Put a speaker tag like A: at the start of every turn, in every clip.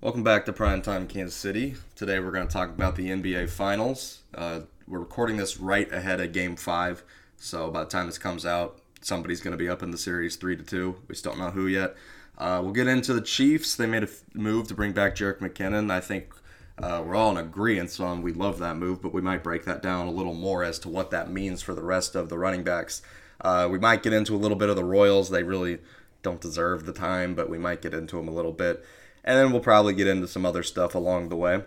A: Welcome back to Primetime Kansas City. Today we're going to talk about the NBA Finals. Uh, we're recording this right ahead of Game Five, so by the time this comes out, somebody's going to be up in the series three to two. We still don't know who yet. Uh, we'll get into the Chiefs. They made a f- move to bring back Jerick McKinnon. I think uh, we're all in agreement on we love that move, but we might break that down a little more as to what that means for the rest of the running backs. Uh, we might get into a little bit of the Royals. They really don't deserve the time, but we might get into them a little bit. And then we'll probably get into some other stuff along the way.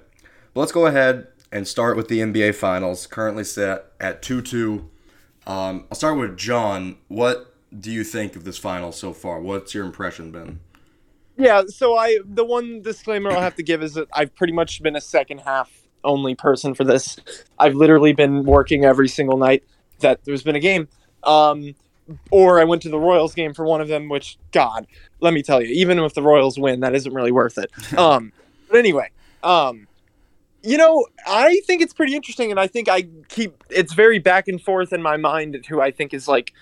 A: But let's go ahead and start with the NBA Finals, currently set at 2 2. Um, I'll start with John. What do you think of this final so far? What's your impression been?
B: Yeah, so I the one disclaimer I'll have to give is that I've pretty much been a second half only person for this. I've literally been working every single night that there's been a game. Um, or I went to the Royals game for one of them, which God, let me tell you, even if the Royals win, that isn't really worth it. Um, but anyway, um, you know, I think it's pretty interesting, and I think I keep it's very back and forth in my mind at who I think is like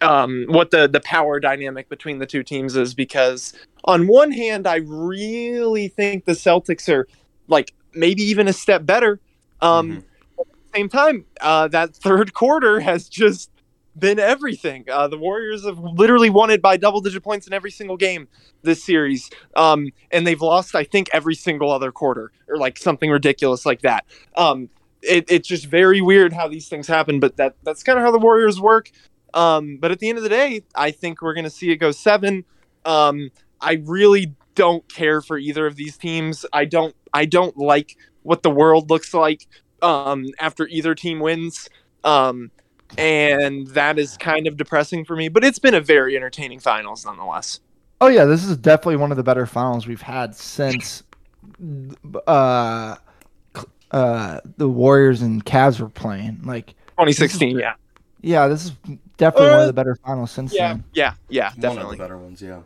B: um, what the the power dynamic between the two teams is because on one hand, I really think the Celtics are like maybe even a step better. Um,
A: Mhm.
B: At the same time, uh, that third quarter has just been everything. Uh, the Warriors have literally won it by double digit points in every single game this series, um, and they've lost I think every single other quarter or like something ridiculous like that. Um, it, it's just very weird how these things happen, but that that's kind of how the Warriors work. Um, but at the end of the day, I think we're going to see it go seven. Um, I really don't care for either of these teams. I don't. I don't like what the world looks like um, after either team wins, um, and that is kind of depressing for me. But it's been a very entertaining finals nonetheless.
C: Oh yeah, this is definitely one of the better finals we've had since uh uh the Warriors and Cavs were playing. Like
B: 2016, yeah,
C: yeah, this is definitely one
B: Uh,
C: of the better finals since
B: yeah,
C: then.
B: yeah, yeah,
A: One of
B: definitely.
A: the better ones, yeah.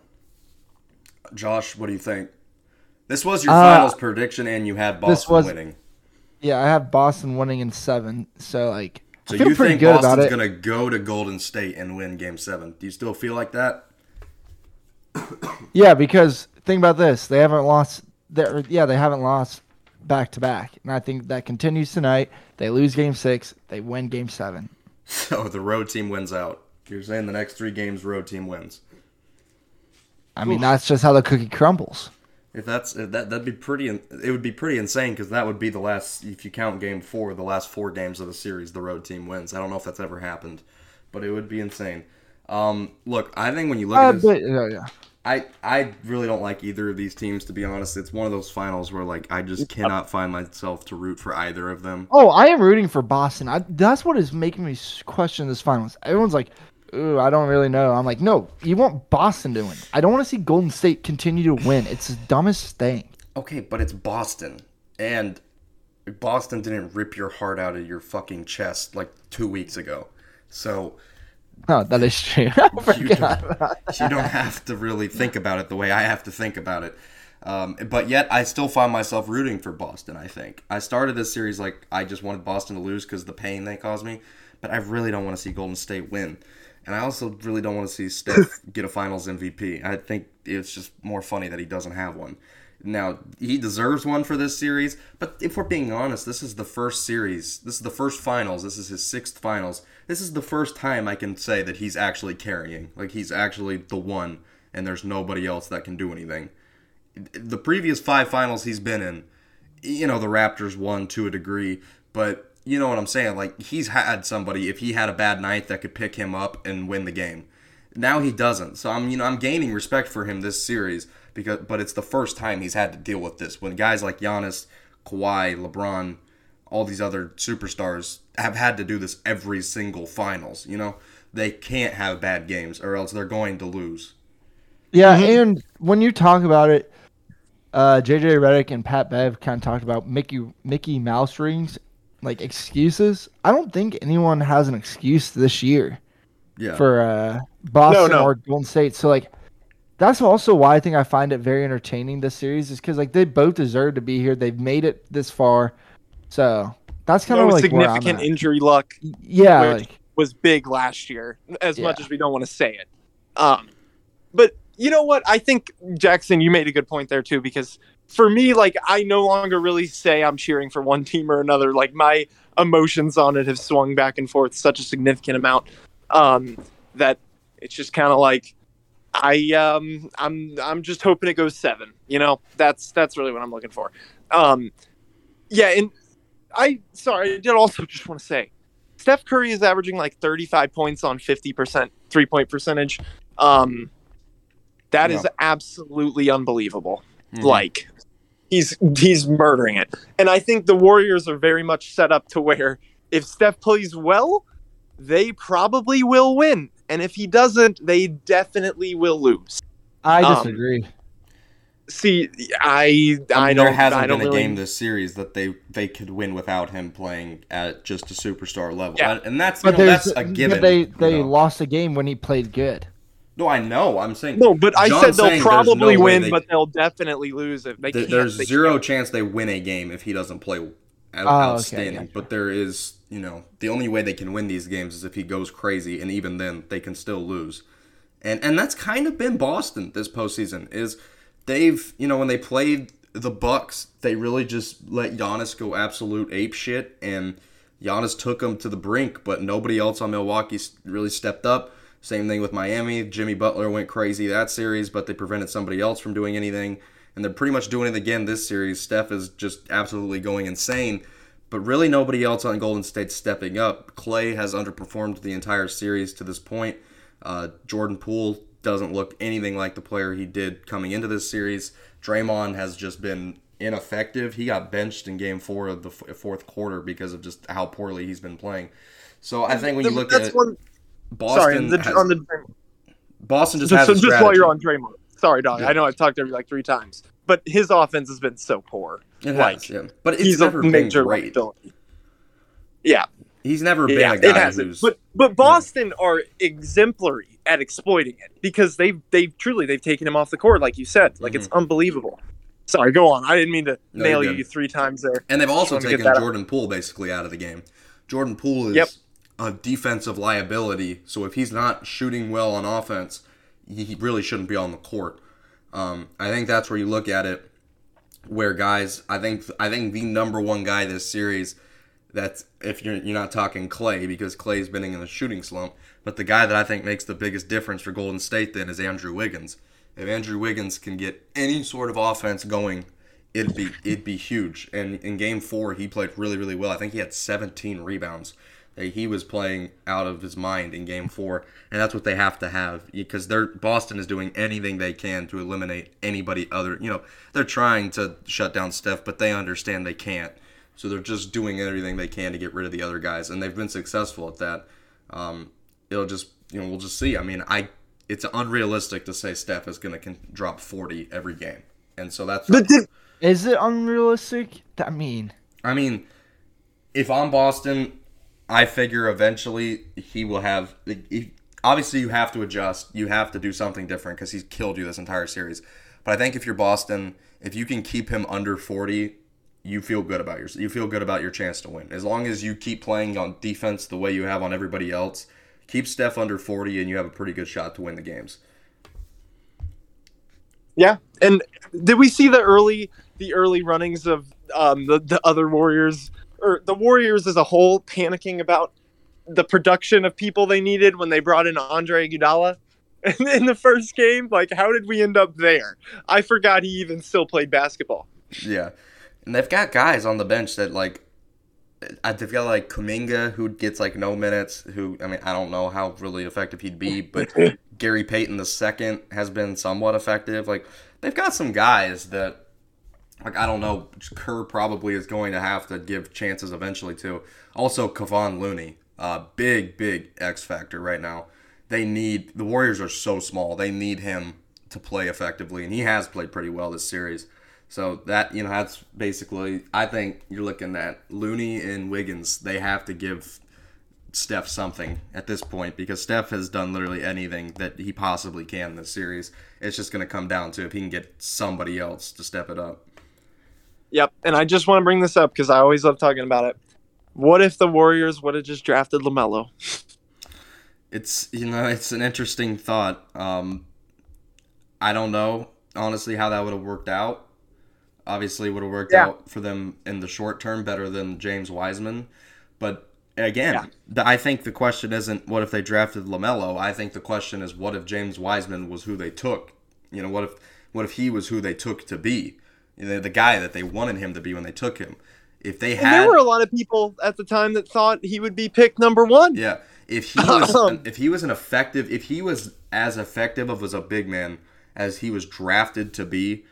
A: Josh, what do you think? This was your
C: Uh,
A: finals prediction, and you had
C: this
A: Boston
C: was-
A: winning.
C: Yeah, I have Boston winning in seven, so like
A: So you think Boston's going to go to Golden State and win Game Seven? Do you still feel like that?
C: Yeah, because think about this: they haven't lost. Their, yeah, they haven't lost back to back, and I think that continues tonight. They lose Game Six, they win Game Seven.
A: So the road team wins out. You're saying the next three games, road team wins.
C: I mean, that's just how the cookie crumbles.
A: If that's if that that'd be pretty. It would be pretty insane because that would be the last. If you count Game Four, the last four games of the series, the road team wins. I don't know if that's ever happened, but it would be insane. Um, look, I think when you look
C: Uh,
A: at this,
C: but, yeah, yeah.
A: I I really don't like either of these teams to be honest. It's one of those finals where like I just cannot find myself to root for either of them.
C: Oh, I am rooting for Boston. I, that's what is making me question this finals. Everyone's like, "Ooh, I don't really know." I'm like, "No, you want Boston to win. I don't want to see Golden State continue to win. It's the dumbest thing."
A: Okay, but it's Boston, and Boston didn't rip your heart out of your fucking chest like two weeks ago. So
C: Oh, that is true.
A: You don't, you don't have to really think about it the way I have to think about it. Um, but yet, I still find myself rooting for Boston. I think I started this series like I just wanted Boston to lose because the pain they caused me, but I really don't want to see Golden State win, and I also really don't want to see Steph get a Finals MVP. I think it's just more funny that he doesn't have one. Now he deserves one for this series, but if we're being honest, this is the first series. This is the first finals. This is his sixth finals. This is the first time I can say that he's actually carrying. Like he's actually the one, and there's nobody else that can do anything. The previous five finals he's been in, you know, the Raptors won to a degree, but you know what I'm saying. Like he's had somebody if he had a bad night that could pick him up and win the game. Now he doesn't. So I'm you know I'm gaining respect for him this series because but it's the first time he's had to deal with this when guys like Giannis, Kawhi, LeBron, all these other superstars have had to do this every single finals, you know? They can't have bad games or else they're going to lose.
C: Yeah,
A: Mm-hmm.
C: and when you talk about it, uh, JJ Redick and Pat Bev kind of talked about Mickey Mickey Mouse rings, like excuses. I don't think anyone has an excuse this year
A: Yeah.
C: for uh, Boston
B: no.
C: or Golden State. So like, that's also why I think I find it very entertaining. This series is because like they both deserve to be here. They've made it this far, so that's kind
B: No
C: of like where I'm
B: significant
C: at.
B: injury luck
C: Yeah,
B: which-
C: like
B: was big last year, as much as we don't want to say it. Um, but you know what? I think Jackson, you made a good point there too, because for me, like I no longer really say I'm cheering for one team or another. Like my emotions on it have swung back and forth such a significant amount um, that it's just kind of like I um, I'm I'm just hoping it goes seven. You know, that's that's really what I'm looking for. Um, yeah, and I sorry, I did also just want to say, Steph Curry is averaging like 35 points on 50 percent three point percentage. Um, that is
A: Yeah.
B: absolutely unbelievable.
A: Mhm.
B: Like he's he's murdering it. And I think the Warriors are very much set up to where if Steph plays well, they probably will win. And if he doesn't, they definitely will lose.
C: I
B: Um,
C: disagree.
B: See, I
A: I mean,
B: I don't
A: there hasn't
B: I don't
A: been a
B: really,
A: game this series that they they could win without him playing at just a superstar level,
B: Yeah.
A: and that's you
C: but
A: know, that's a given.
C: but they
A: you
C: they
A: know.
C: lost a game when he played good.
A: No, I know. I'm saying
B: No, but I
A: John's
B: said they'll probably
A: no
B: win,
A: they-
B: but they'll definitely lose if they
A: th-
B: can't.
A: there's
B: they
A: zero
B: can't.
A: chance they win a game if he doesn't play out- oh,
C: okay,
A: outstanding.
C: gotcha.
A: But there is, you know, the only way they can win these games is if he goes crazy, and even then they can still lose. And and that's kind of been Boston this postseason. Is they've you know when they played the Bucks, they really just let Giannis go absolute ape shit, and Giannis took them to the brink. But nobody else on Milwaukee really stepped up. Same thing with Miami. Jimmy Butler went crazy that series, but they prevented somebody else from doing anything. And they're pretty much doing it again this series. Steph is just absolutely going insane. But really, nobody else on Golden State stepping up. Klay has underperformed the entire series to this point. Uh, Jordan Poole doesn't look anything like the player he did coming into this series. Draymond has just been ineffective. He got benched in Game Four of the f- fourth quarter because of just how poorly he's been playing. So I think when you look
B: that's
A: at
B: one.
A: Boston,
B: Sorry, the,
A: has-
B: on the
A: Boston just,
B: just,
A: has
B: so
A: a
B: just while you're on Draymond. Sorry, dog.
A: Yeah.
B: I know I've talked to you like three times, but his offense has been so poor.
A: It
B: like,
A: has, yeah. but it's
B: He's
A: never
B: a
A: been
B: major
A: great.
B: liability. Yeah,
A: He's never been
B: yeah,
A: a guy who's
B: But but Boston are exemplary at exploiting it because they've they've truly they've taken him off the court, like you said. Like it's mm-hmm. unbelievable. Sorry, go on. I didn't mean to
A: No,
B: nail you three times there.
A: And they've also
B: wanted to get
A: taken
B: that out.
A: Jordan Poole basically out of the game. Jordan Poole is
B: Yep.
A: A defensive liability, so if he's not shooting well on offense, he really shouldn't be on the court. Um, I think that's where you look at it, where guys, I think I think the number one guy this series, that's if you're you're not talking Klay because Klay's been in a shooting slump, but the guy that I think makes the biggest difference for Golden State then is Andrew Wiggins. If Andrew Wiggins can get any sort of offense going, it'd be it'd be huge. And in Game Four, he played really really well. I think he had 17 rebounds. He was playing out of his mind in Game Four, and that's what they have to have because they're Boston is doing anything they can to eliminate anybody other. You know, they're trying to shut down Steph, but they understand they can't. So they're just doing everything they can to get rid of the other guys, and they've been successful at that. Um, it'll just you know we'll just see. I mean, I it's unrealistic to say Steph is going to drop 40 every game, and so that's
B: But did,
C: Is it unrealistic? I mean,
A: I mean, if I'm Boston, I figure eventually he will have. he- obviously, you have to adjust. You have to do something different because he's killed you this entire series. But I think if you're Boston, if you can keep him under 40, you feel good about your you feel good about your chance to win. As long as you keep playing on defense the way you have on everybody else, keep Steph under 40, and you have a pretty good shot to win the games.
B: yeah, and did we see the early the early runnings of um, the the other Warriors or the Warriors as a whole panicking about the production of people they needed when they brought in Andre Iguodala in, in the first game? Like, how did we end up there? I forgot he even still played basketball.
A: Yeah, and they've got guys on the bench that like, uh, they've got like Kuminga who gets like no minutes. Who I mean, I don't know how really effective he'd be, but Gary Payton the second has been somewhat effective. Like they've got some guys that, like I don't know, Kerr probably is going to have to give chances eventually to. Also, Kevon Looney, uh, big big X factor right now. They need the Warriors are so small. They need him to play effectively, and he has played pretty well this series. So that you know that's basically I think you're looking at Looney and Wiggins. They have to give Steph something at this point because Steph has done literally anything that he possibly can this series. It's just going to come down to if he can get somebody else to step it up.
B: Yep, and I just want to bring this up because I always love talking about it. What if the Warriors would have just drafted Lamelo?
A: It's you know it's an interesting thought. Um, I don't know honestly how that would have worked out. Obviously, would have worked
B: Yeah.
A: out for them in the short term better than James Wiseman, but again,
B: Yeah.
A: the, I think the question isn't what if they drafted Lamelo. I think the question is what if James Wiseman was who they took. You know, what if what if he was who they took to be, know, the guy that they wanted him to be when they took him. If they
B: And
A: had
B: there were a lot of people at the time that thought he would be picked number one.
A: Yeah, if he was if he was an effective if he was as effective of as a big man as he was drafted to be,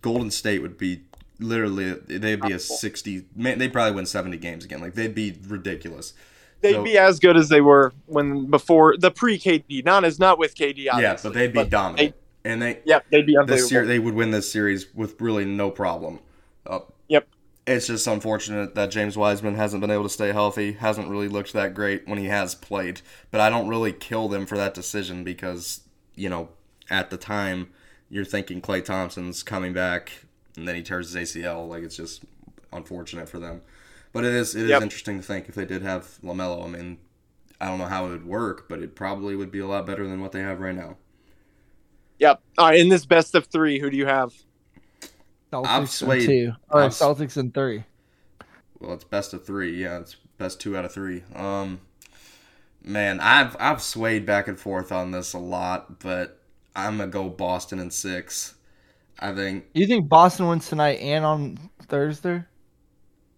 A: Golden State would be literally they'd be a sixty. Man, they'd probably win seventy games again. Like they'd be ridiculous.
B: They'd
A: So-
B: be as good as they were when before the pre KD, not as not with KD. Obviously,
A: yeah, but they'd be dominant, and they
B: Yep, they'd be
A: this
B: unbelievable.
A: year they would win this series with really no problem. Uh,
B: Yep.
A: It's just unfortunate that James Wiseman hasn't been able to stay healthy. Hasn't really looked that great when he has played. But I don't really kill them for that decision because you know at the time you're thinking Klay Thompson's coming back and then he tears his ACL. Like it's just unfortunate for them. But it is it is
B: Yep.
A: interesting to think if they did have Lamelo. I mean, I don't know how it would work, but it probably would be a lot better than what they have right now.
B: Yep. All right, in this best of three, who do you have?
C: Celtics
A: swayed-
C: in two. Or
A: I've-
C: Celtics in three.
A: Well, it's best of three. Yeah, it's best two out of three. Um, man, I've I've swayed back and forth on this a lot, but I'm gonna go Boston in six. I think
C: You think Boston wins tonight and on Thursday?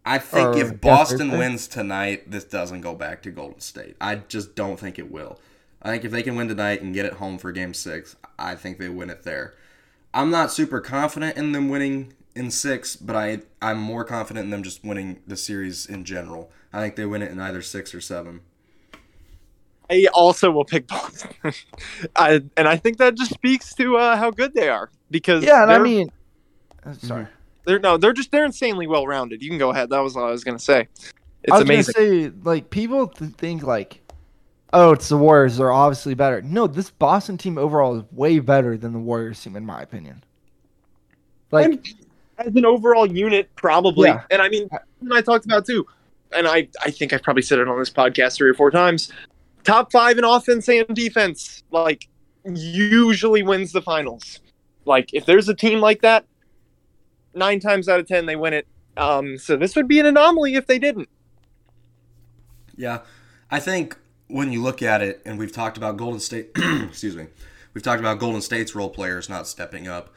A: I think
C: Or-
A: if Boston
C: Thursday?
A: wins tonight, this doesn't go back to Golden State. I just don't think it will. I think if they can win tonight and get it home for Game Six, I think they win it there. I'm not super confident in them winning in six, but I I'm more confident in them just winning the series in general. I think they win it in either six or seven.
B: I also will pick Boston, I, and I think that just speaks to uh, how good they are because
C: Yeah, and I mean, uh, sorry.
B: they're no, they're just they're insanely well rounded. You can go ahead. That was what I was gonna say. It's
C: I was
B: amazing.
C: gonna say, like, people th- think like, oh, it's the Warriors. They're obviously better. No, this Boston team overall is way better than the Warriors team, in my opinion. Like,
B: And as an overall unit, probably.
C: Yeah.
B: And I mean, and I talked about too, and I I think I've probably said it on this podcast three or four times. Top five in offense and defense, like usually wins the finals. Like if there's a team like that, nine times out of ten they win it. Um, so this would be an anomaly if they didn't.
A: Yeah, I think when you look at it, and we've talked about Golden State, excuse me, we've talked about Golden State's role players not stepping up,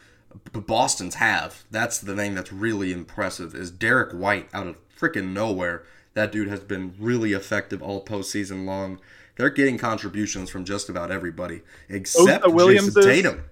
A: but Boston's have. That's the thing that's really impressive is Derrick White out of freaking nowhere. That dude has been really effective all postseason long. They're getting contributions from just about everybody except
B: Osa Williams Jayson
A: Tatum.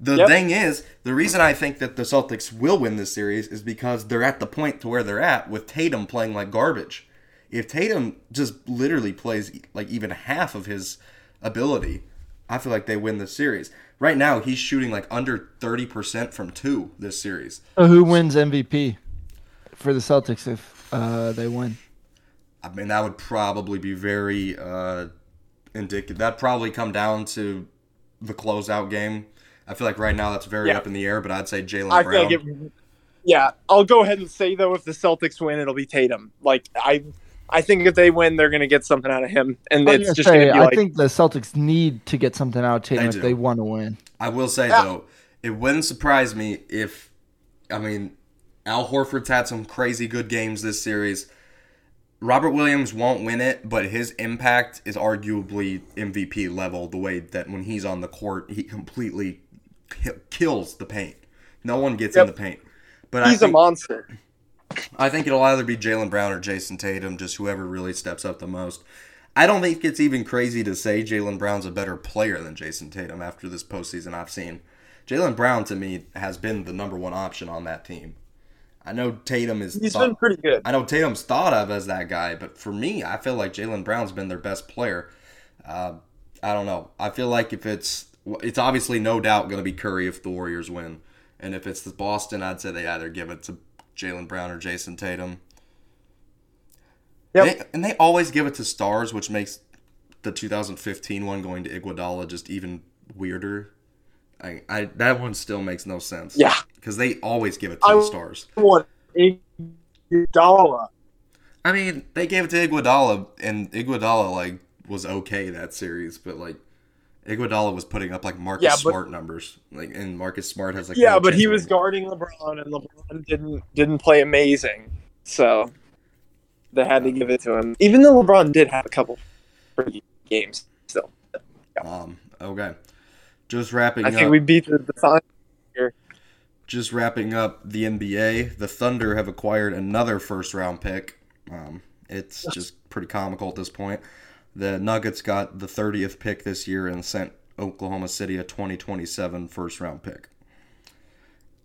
A: The
B: Yep.
A: thing is, the reason I think that the Celtics will win this series is because they're at the point to where they're at with Tatum playing like garbage. If Tatum just literally plays like even half of his ability, I feel like they win the series. Right now, he's shooting like under 30% from two this series.
C: so who wins MVP for the Celtics if uh, they win?
A: I mean, that would probably be very uh, indicative. That'd probably come down to the closeout game. I feel like right now that's very
B: Yeah.
A: up in the air, but I'd say Jaylen
B: I
A: Brown.
B: feel like it. Yeah, I'll go ahead and say though, if the Celtics win, it'll be Tatum. Like I, I think if they win, they're gonna get something out of him, and
C: I was
B: it's
C: gonna
B: just
C: say,
B: gonna be
C: I
B: like,
C: think the Celtics need to get something out of Tatum
A: They
C: if
A: do.
C: they want to win.
A: I will say
B: Yeah.
A: though, it wouldn't surprise me if, I mean, Al Horford's had some crazy good games this series. Robert Williams won't win it, but his impact is arguably MVP level. The way that when he's on the court, he completely ki- kills the paint. No one gets in the paint. But I
B: he's a monster.
A: I think it'll either be Jaylen Brown or Jayson Tatum, just whoever really steps up the most. I don't think it's even crazy to say Jaylen Brown's a better player than Jayson Tatum after this postseason I've seen. Jaylen Brown to me has been the number one option on that team. I know Tatum is.
B: He's
A: thought-
B: been pretty good.
A: I know Tatum's thought of as that guy, but for me, I feel like Jaylen Brown's been their best player. Uh, I don't know. I feel like if it's it's obviously no doubt going to be Curry if the Warriors win, and if it's the Boston, I'd say they either give it to Jaylen Brown or Jayson Tatum.
B: Yep.
A: They, and they always give it to stars, which makes the 2015 one going to Iguodala just even weirder. I, I that one still makes no sense.
B: Yeah.
A: because they always give it to
B: I-
A: the stars.
B: One, Iguodala.
A: I mean, they gave it to Iguodala, and Iguodala like was okay that series, but like Iguodala was putting up like Marcus
B: Yeah, but-
A: Smart numbers, like and Marcus Smart has like
B: yeah,
A: no
B: but he was guarding LeBron, and LeBron didn't didn't play amazing, so they had to give it to him. Even though LeBron did have a couple pretty games, still,
A: Um, okay, just wrapping
B: I
A: up.
B: think we beat the, the Suns.
A: just wrapping up the NBA, the Thunder have acquired another first round pick. Um, it's just pretty comical at this point. The Nuggets got the 30th pick this year and sent Oklahoma City a 2027 first round pick.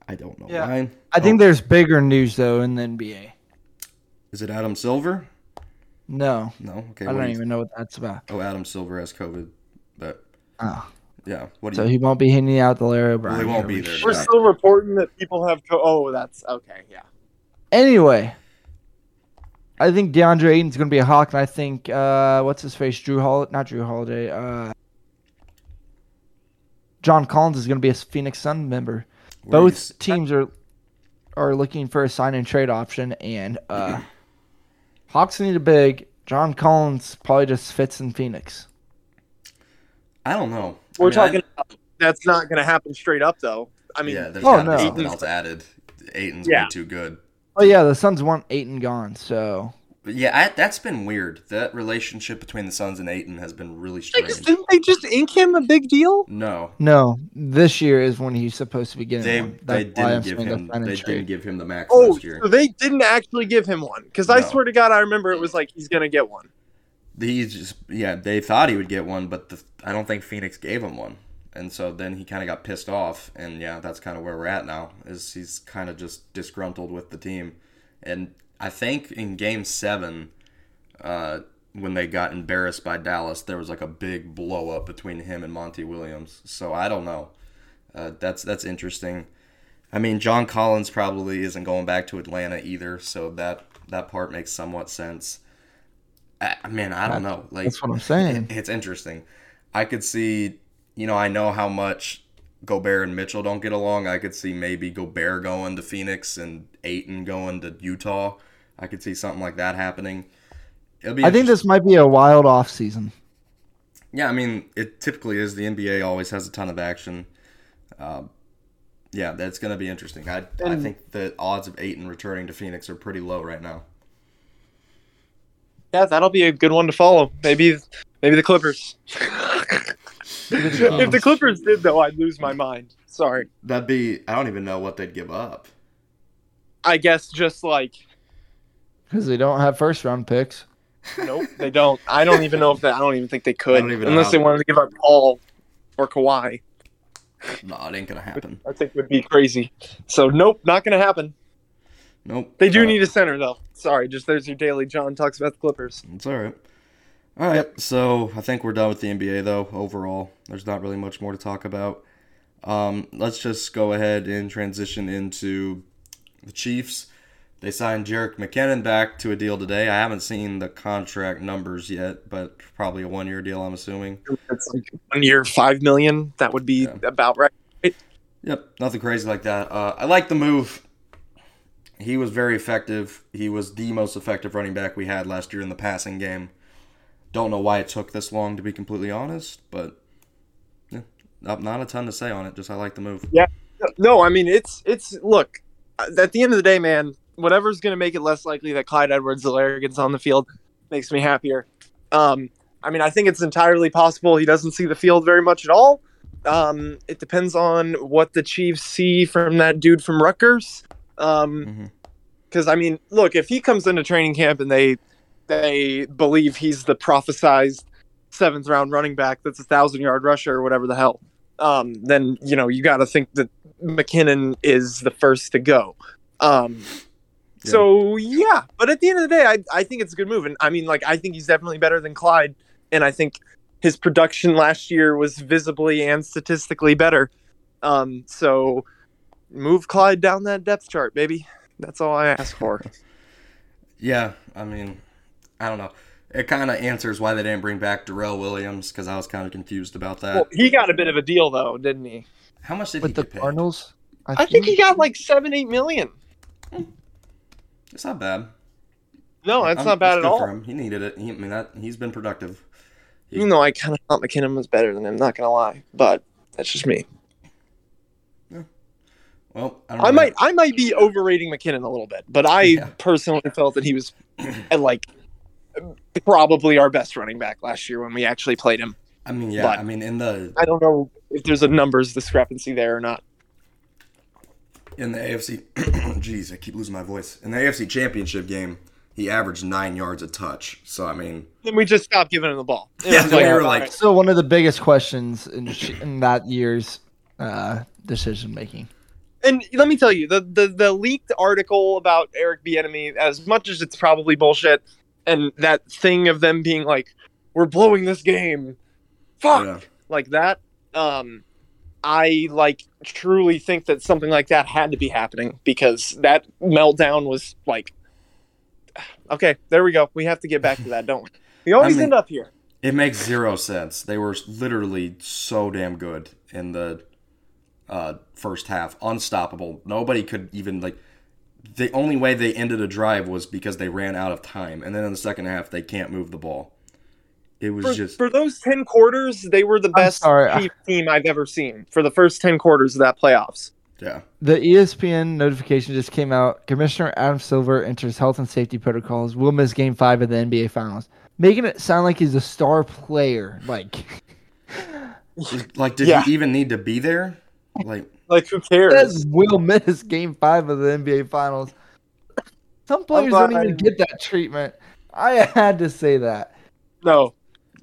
A: I don't know
C: Yeah.
A: why.
C: I think
A: Oh,
C: there's bigger news though in the NBA.
A: is it Adam Silver?
C: No,
A: No. Okay.
C: I don't
A: you-
C: even know what that's about.
A: Oh, Adam Silver has COVID, but
C: Oh,
A: yeah. What do
C: so
A: you?
C: he won't be handing out the Larry
A: Well,
C: O'Brien.
A: he won't be there.
B: We're still reporting that people have. Co- oh, that's okay. Yeah.
C: Anyway, I think DeAndre Ayton's going to be a hawk, and I think uh, what's his face, Jrue Hol, not Jrue Holiday, uh, John Collins is going to be a Phoenix Sun member.
A: Where do you
C: Both teams are are looking for a sign and trade option, and uh, Hawks need a big. John Collins probably just fits in Phoenix.
A: I don't know.
B: We're
A: mean,
B: talking. about, that's not going to happen straight up, though. I mean,
A: yeah, there's
C: Oh,
A: gotta be
C: no.
A: something else added. Ayton's
B: Yeah.
A: way too good.
C: Oh yeah, the Suns want Ayton gone, so
A: But yeah, I, that's been weird. That relationship between the Suns and Ayton has been really
B: They
A: strange.
B: just, didn't they just ink him a big deal?
A: No,
C: no. This year is when he's supposed to be getting
A: they
C: one.
A: they
C: That's why I'm
A: didn't give him they
C: trade.
A: didn't give him the max
B: Oh,
A: last year.
B: so they didn't actually give him one because I swear to God, I remember it was like he's going to get one.
A: He's just yeah, they thought he would get one, but the, I don't think Phoenix gave him one, and so then he kind of got pissed off, and yeah, that's kind of where we're at now. Is he's kind of just disgruntled with the team, and I think in Game Seven, uh, when they got embarrassed by Dallas, there was like a big blow up between him and Monty Williams. So I don't know. Uh, that's that's interesting. I mean, John Collins probably isn't going back to Atlanta either, so that that part makes somewhat sense. I, man, I don't know. Like
C: That's what I'm saying.
A: it's interesting. I could see, you know, I know how much Gobert and Mitchell don't get along. I could see maybe Gobert going to Phoenix and Ayton going to Utah. I could see something like that happening. It'll be
C: I think this might be a wild off season.
A: yeah, I mean, it typically is. The NBA always has a ton of action. Um, yeah, that's going to be interesting. I, I think the odds of Ayton returning to Phoenix are pretty low right now.
B: Yeah, that'll be a good one to follow. Maybe, maybe the Clippers. if the Clippers did, though, I'd lose my mind. Sorry.
A: That'd be. I don't even know what they'd give up.
B: I guess just like
C: Because they don't have first round picks.
B: nope, they don't. I don't even know if they. I don't even think they could
A: even
B: unless they wanted to give up Paul or Kawhi.
A: No, it ain't gonna happen.
B: I think it would be crazy. So nope, not gonna happen.
A: Nope.
B: They do
A: Uh,
B: need a center though. Sorry, just there's your daily John talks about the Clippers.
A: It's all right. All right, so I think we're done with the NBA though. Overall, there's not really much more to talk about. Um, let's just go ahead and transition into the Chiefs. They signed Jerick McKinnon back to a deal today. I haven't seen the contract numbers yet, but probably a one-year deal. I'm assuming.
B: It's like one year, five million. That would be
A: Yeah.
B: about right.
A: Yep, nothing crazy like that. Uh, I like the move. He was very effective. He was the most effective running back we had last year in the passing game. Don't know why it took this long, to be completely honest, but yeah, not, not a ton to say on it. Just I like the move.
B: Yeah, no, I mean it's it's look. At the end of the day, man, whatever's going to make it less likely that Clyde Edwards-Helaire gets on the field makes me happier. Um, I mean, I think it's entirely possible he doesn't see the field very much at all. Um, it depends on what the Chiefs see from that dude from Rutgers. Um,
A: Mhm.
B: because I mean, look, if he comes into training camp and they they believe he's the prophesized seventh round running back that's a thousand yard rusher or whatever the hell, um, then you know you got to think that McKinnon is the first to go. Um, So yeah, but at the end of the day, I I think it's a good move, and I mean, like I think he's definitely better than Clyde, and I think his production last year was visibly and statistically better. Um, so move Clyde down that depth chart, baby. That's all I ask for.
A: Yeah, I mean, I don't know. It kind of answers why they didn't bring back Darrell Williams because I was kind of confused about that.
B: well, he got a bit of a deal though, didn't he?
A: How much did
C: With
A: he
C: the
A: get paid?
C: Cardinals,
B: I think he got like seven, eight million. Hmm.
A: It's not bad.
B: No, that's
A: I'm-
B: not bad
A: it's
B: at
A: good for
B: all.
A: him. He needed it. He, I mean, that he's been productive.
B: Even though I kind of thought McKinnon was better than him, not gonna lie, but that's just me.
A: Well, I, don't
B: I
A: know.
B: might I might be overrating McKinnon a little bit, but I
A: Yeah.
B: personally felt that he was at like probably our best running back last year when we actually played him.
A: I mean, yeah.
B: but-
A: I mean, in the
B: I don't know if there's a numbers discrepancy there or not.
A: in the AFC, jeez, I keep losing my voice. In the AFC Championship game, he averaged nine yards a touch. So I mean,
B: Then we just stopped giving him the ball. It
A: Yeah,
B: was
A: we were like-
B: right.
C: Still one of the biggest questions in, in that year's uh, decision making.
B: and let me tell you, the, the the leaked article about Eric Bieniemy, as much as it's probably bullshit, and that thing of them being like, "We're blowing this game," fuck,
A: yeah.
B: like that. Um, I like truly think that something like that had to be happening because that meltdown was like, okay, there we go. We have to get back to that, don't we? We always
A: mean-
B: end up here.
A: It makes zero sense. They were literally so damn good in the uh, first half, unstoppable. Nobody could even like. The only way they ended a drive was because they ran out of time, and then in the second half they can't move the ball. It was
B: For,
A: just
B: for those ten quarters, they were the best
C: sorry,
B: team I've ever seen. For the first ten quarters of that playoffs.
A: yeah.
C: The ESPN notification just came out. Commissioner Adam Silver enters health and safety protocols. Will miss Game Five of the NBA Finals, making it sound like he's a star player. Like
A: Like, did
B: Yeah.
A: he even need to be there? Like,
B: Like who cares?
C: says will miss Game Five of the NBA Finals. Some players don't even get that treatment. I had to say that.
B: No,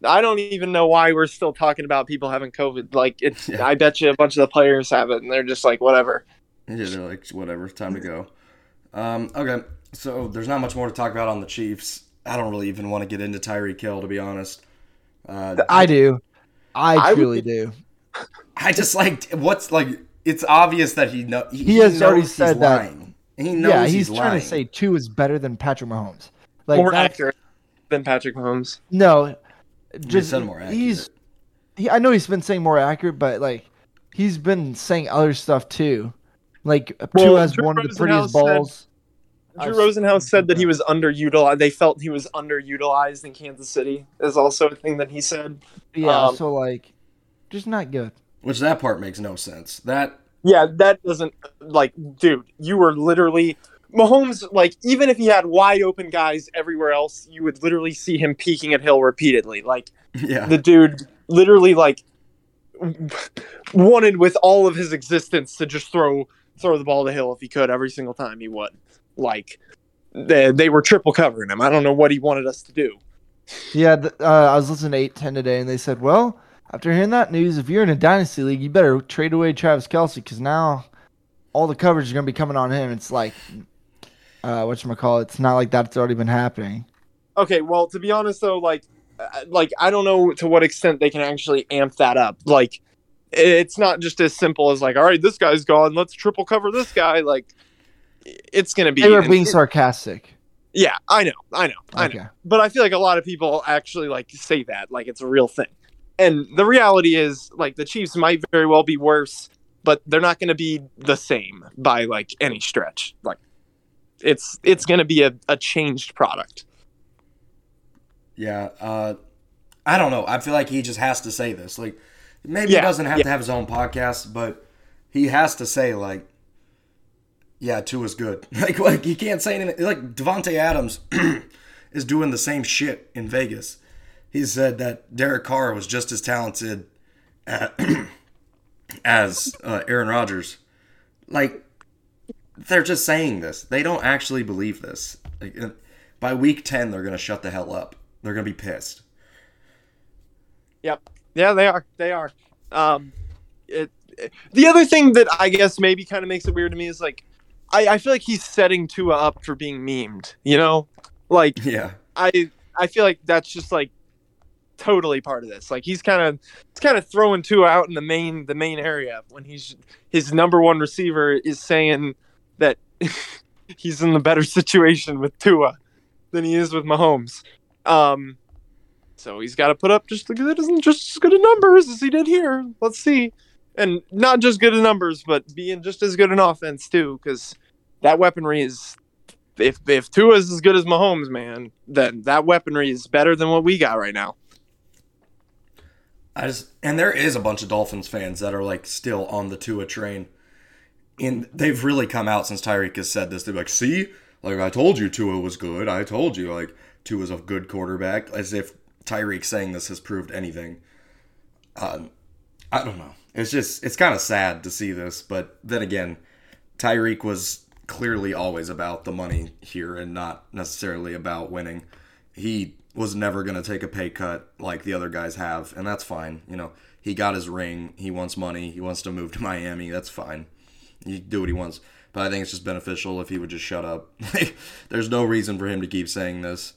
B: I don't even know why we're still talking about people having COVID. Like, it's,
A: Yeah.
B: I bet you a bunch of the players have it, and they're just like, whatever.
A: yeah, they're like, whatever, time to go. Um, okay, so there's not much more to talk about on the Chiefs. I don't really even want to get into Tyreek Hill, to be honest. Uh,
C: I do. I,
B: I would
C: truly
B: be-
C: do.
A: I just like what's like. It's obvious that he know he,
C: He has
A: knows
C: already
A: he's
C: said that.
A: lying. He knows
C: Yeah,
A: he's,
C: he's, trying
A: lying.
C: to say Tua is better than Patrick Mahomes. Like
B: More accurate than Patrick Mahomes.
C: No, just
A: said more
C: he's. He, I know he's been saying more accurate, but like he's been saying other stuff too. Like
B: Well,
C: Tua has
B: Drew
C: one of the
B: Rosenhaus
C: prettiest
B: said-
C: balls.
B: Drew Rosenhaus said that he was underutilized. They felt he was underutilized in Kansas City. Is also a thing that he said.
C: Yeah,
B: um,
C: so like, just not good.
A: Which that part makes no sense. That
B: Yeah, that doesn't like, dude. You were literally Mahomes. Like, even if he had wide open guys everywhere else, you would literally see him peeking at Hill repeatedly. Like,
A: yeah.
B: the dude literally like wanted with all of his existence to just throw throw the ball to Hill if he could every single time he would. Like they, they were triple covering him. I don't know what he wanted us to do.
C: Yeah, th- uh, I was listening to eight ten today, and they said, well, after hearing that news, if you're in a dynasty league, you better trade away Travis Kelce because now all the coverage is gonna be coming on him. It's like, uh, what call it? It's not like that's already been happening.
B: Okay, well, to be honest though, like uh, like I don't know to what extent they can actually amp that up. Like it's not just as simple as like, all right, this guy's gone, let's triple cover this guy. Like it's gonna be
C: They were being sarcastic.
B: Yeah, I know, I know, I know. But I feel like a lot of people actually like say that like it's a real thing. And the reality is like the Chiefs might very well be worse, but they're not going to be the same by like any stretch. Like it's it's going to be a, a changed product.
A: Yeah, uh, I don't know. I feel like he just has to say this. Like, maybe
B: Yeah,
A: he doesn't have
B: yeah.
A: to have his own podcast, but he has to say like, "Yeah, Tua is good." Like, like he can't say anything. Like Davante Adams is doing the same shit in Vegas. He said that Derek Carr was just as talented at, as uh, Aaron Rodgers. Like, they're just saying this. They don't actually believe this. Like, by week ten, they're gonna shut the hell up. They're gonna be pissed.
B: Yep. Yeah, they are. They are. Um, it, it- the other thing that I guess maybe kind of makes it weird to me is like, I, I feel like he's setting Tua up for being memed. You know, like
A: Yeah,
B: I I feel like that's just like totally part of this. Like he's kind of it's kind of throwing Tua out in the main the main area when he's his number one receiver is saying that he's in the better situation with Tua than he is with Mahomes. Um, so he's got to put up just as just as good a numbers as he did here. Let's see, and not just good at numbers, but being just as good an offense too, because that weaponry is if if Tua is as good as Mahomes, man, then that weaponry is better than what we got right now.
A: I just and there is a bunch of Dolphins fans that are like still on the Tua train. And they've really come out since Tyreek has said this. They're like, see, like I told you Tua was good. I told you like Tua's a good quarterback. As if Tyreek saying this has proved anything. Um, I don't know. It's just it's kind of sad to see this, but then again, Tyreek was clearly always about the money here and not necessarily about winning. He was never going to take a pay cut like the other guys have, and that's fine. You know, he got his ring. He wants money. He wants to move to Miami. That's fine. He do what he wants. But I think it's just beneficial if he would just shut up. There's no reason for him to keep saying this.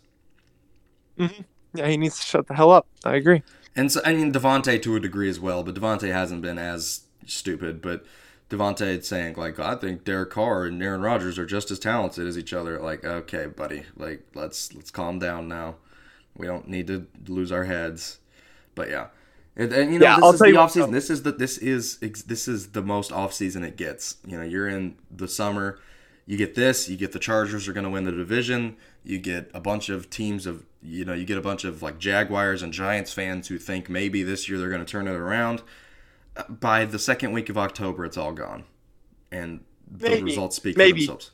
B: Mm-hmm. Yeah, he needs to shut the hell up. I agree.
A: And so, I mean, Davante to a degree as well, but Davante hasn't been as stupid. But Davante saying like, I think Derek Carr and Aaron Rodgers are just as talented as each other. Like, okay, buddy, like let's let's calm down now. We don't need to lose our heads. But yeah. And, and you know,
B: Yeah,
A: this
B: I'll
A: is the off season. This is the this is this is the most off season it gets. You know, you're in the summer. You get this. You get the Chargers are going to win the division. You get a bunch of teams of you know you get a bunch of like Jaguars and Giants fans who think maybe this year they're going to turn it around. By the second week of October, it's all gone, and the
B: Maybe.
A: results speak
B: Maybe.
A: for themselves.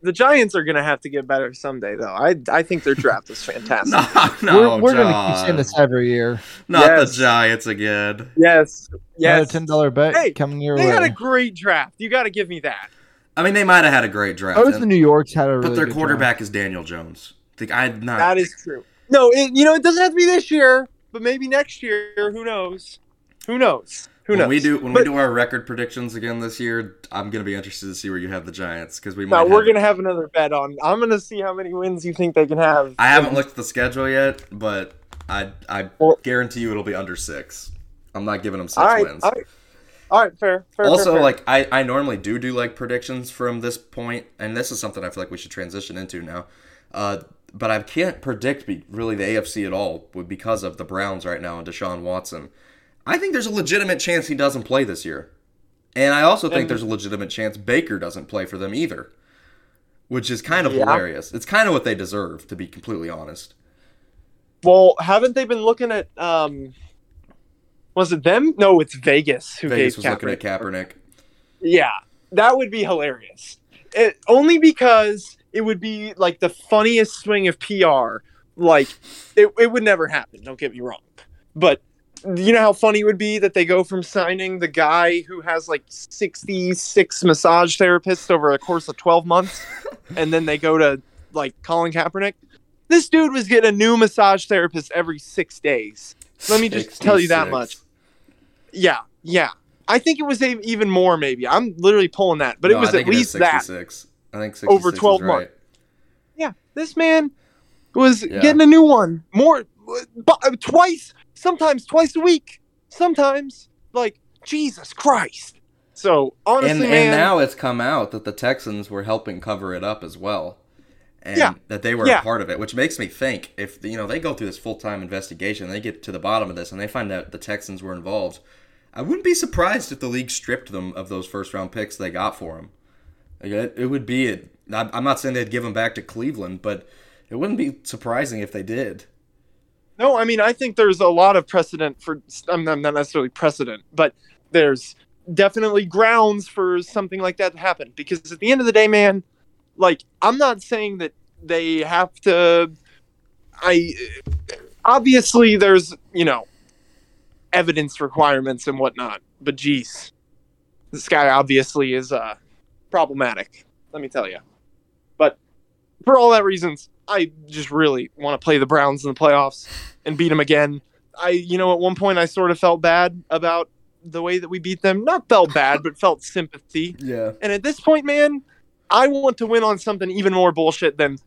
B: The Giants are gonna have to get better someday, though. I I think their draft is fantastic.
A: No, no,
C: we're we're gonna keep
A: John.
C: saying this every year.
A: Not
B: Yes.
A: the Giants again.
B: Yes,
C: Another ten dollar bet
B: Hey,
C: coming your
B: They
C: way.
B: had a great draft. You got to give me that.
A: I mean, they might have had a great draft,
C: Oh, it's
A: and-
C: the New York's had a really
A: but their
C: good
A: quarterback is Daniel Jones. Think I'm not.
B: That is true. No, it, you know it doesn't have to be this year, but maybe next year. Who knows? Who knows? Who
A: when we do when
B: But-
A: we do our record predictions again this year, I'm gonna be interested to see where you have the Giants because we
B: No,
A: might.
B: we're
A: have-
B: gonna have another bet on. I'm gonna see how many wins you think they can have.
A: I haven't looked at the schedule yet, but I I
B: Well-
A: guarantee you it'll be under six. I'm not giving them six
B: right,
A: wins.
B: all right, all right, fair. fair
A: also,
B: fair, fair.
A: like I, I normally do do like predictions from this point, and this is something I feel like we should transition into now. Uh, but I can't predict be, really the AFC at all because of the Browns right now and Deshaun Watson. I think there's a legitimate chance he doesn't play this year, and I also think
B: And-
A: there's a legitimate chance Baker doesn't play for them either, which is kind of
B: Yeah.
A: hilarious. It's kind of what they deserve, to be completely honest.
B: well, haven't they been looking at? um Was it them? No, it's Vegas who
A: Vegas
B: gave
A: was looking at
B: Kaepernick-
A: Kaepernick.
B: Yeah, that would be hilarious. It, only because it would be like the funniest swing of PR. Like it, it would never happen. Don't get me wrong, but you know how funny it would be that they go from signing the guy who has like sixty six massage therapists over a course of twelve months, and then they go to like Colin Kaepernick. This dude was getting a new massage therapist every six days. Let me just tell you that much. Yeah, yeah. I think it was even more. Maybe I'm literally pulling that, but it was at least that.
A: I think 66
B: Over
A: is
B: 12
A: right.
B: months. Yeah, this man was
A: Yeah.
B: getting a new one more, uh, uh, twice, sometimes twice a week, sometimes like Jesus Christ. So honestly,
A: and,
B: man,
A: and now it's come out that the Texans were helping cover it up as well, and
B: Yeah.
A: that they were
B: Yeah.
A: a part of it, which makes me think if you know they go through this full time investigation, they get to the bottom of this, and they find out the Texans were involved. I wouldn't be surprised if the league stripped them of those first round picks they got for them. Like, it, it would be it. I'm I'm not saying they'd give them back to Cleveland, but it wouldn't be surprising if they did.
B: No, I mean, I think there's a lot of precedent for. I'm not necessarily precedent, but there's definitely grounds for something like that to happen. Because at the end of the day, man, like I'm not saying that they have to. I obviously there's you know evidence requirements and whatnot, but geez, this guy obviously is uh problematic. Let me tell you. But for all that reasons, I just really want to play the Browns in the playoffs and beat them again. I, you know, at one point I sort of felt bad about the way that we beat them. Not felt bad, but felt sympathy.
A: Yeah.
B: And at this point, man, I want to win on something even more bullshit than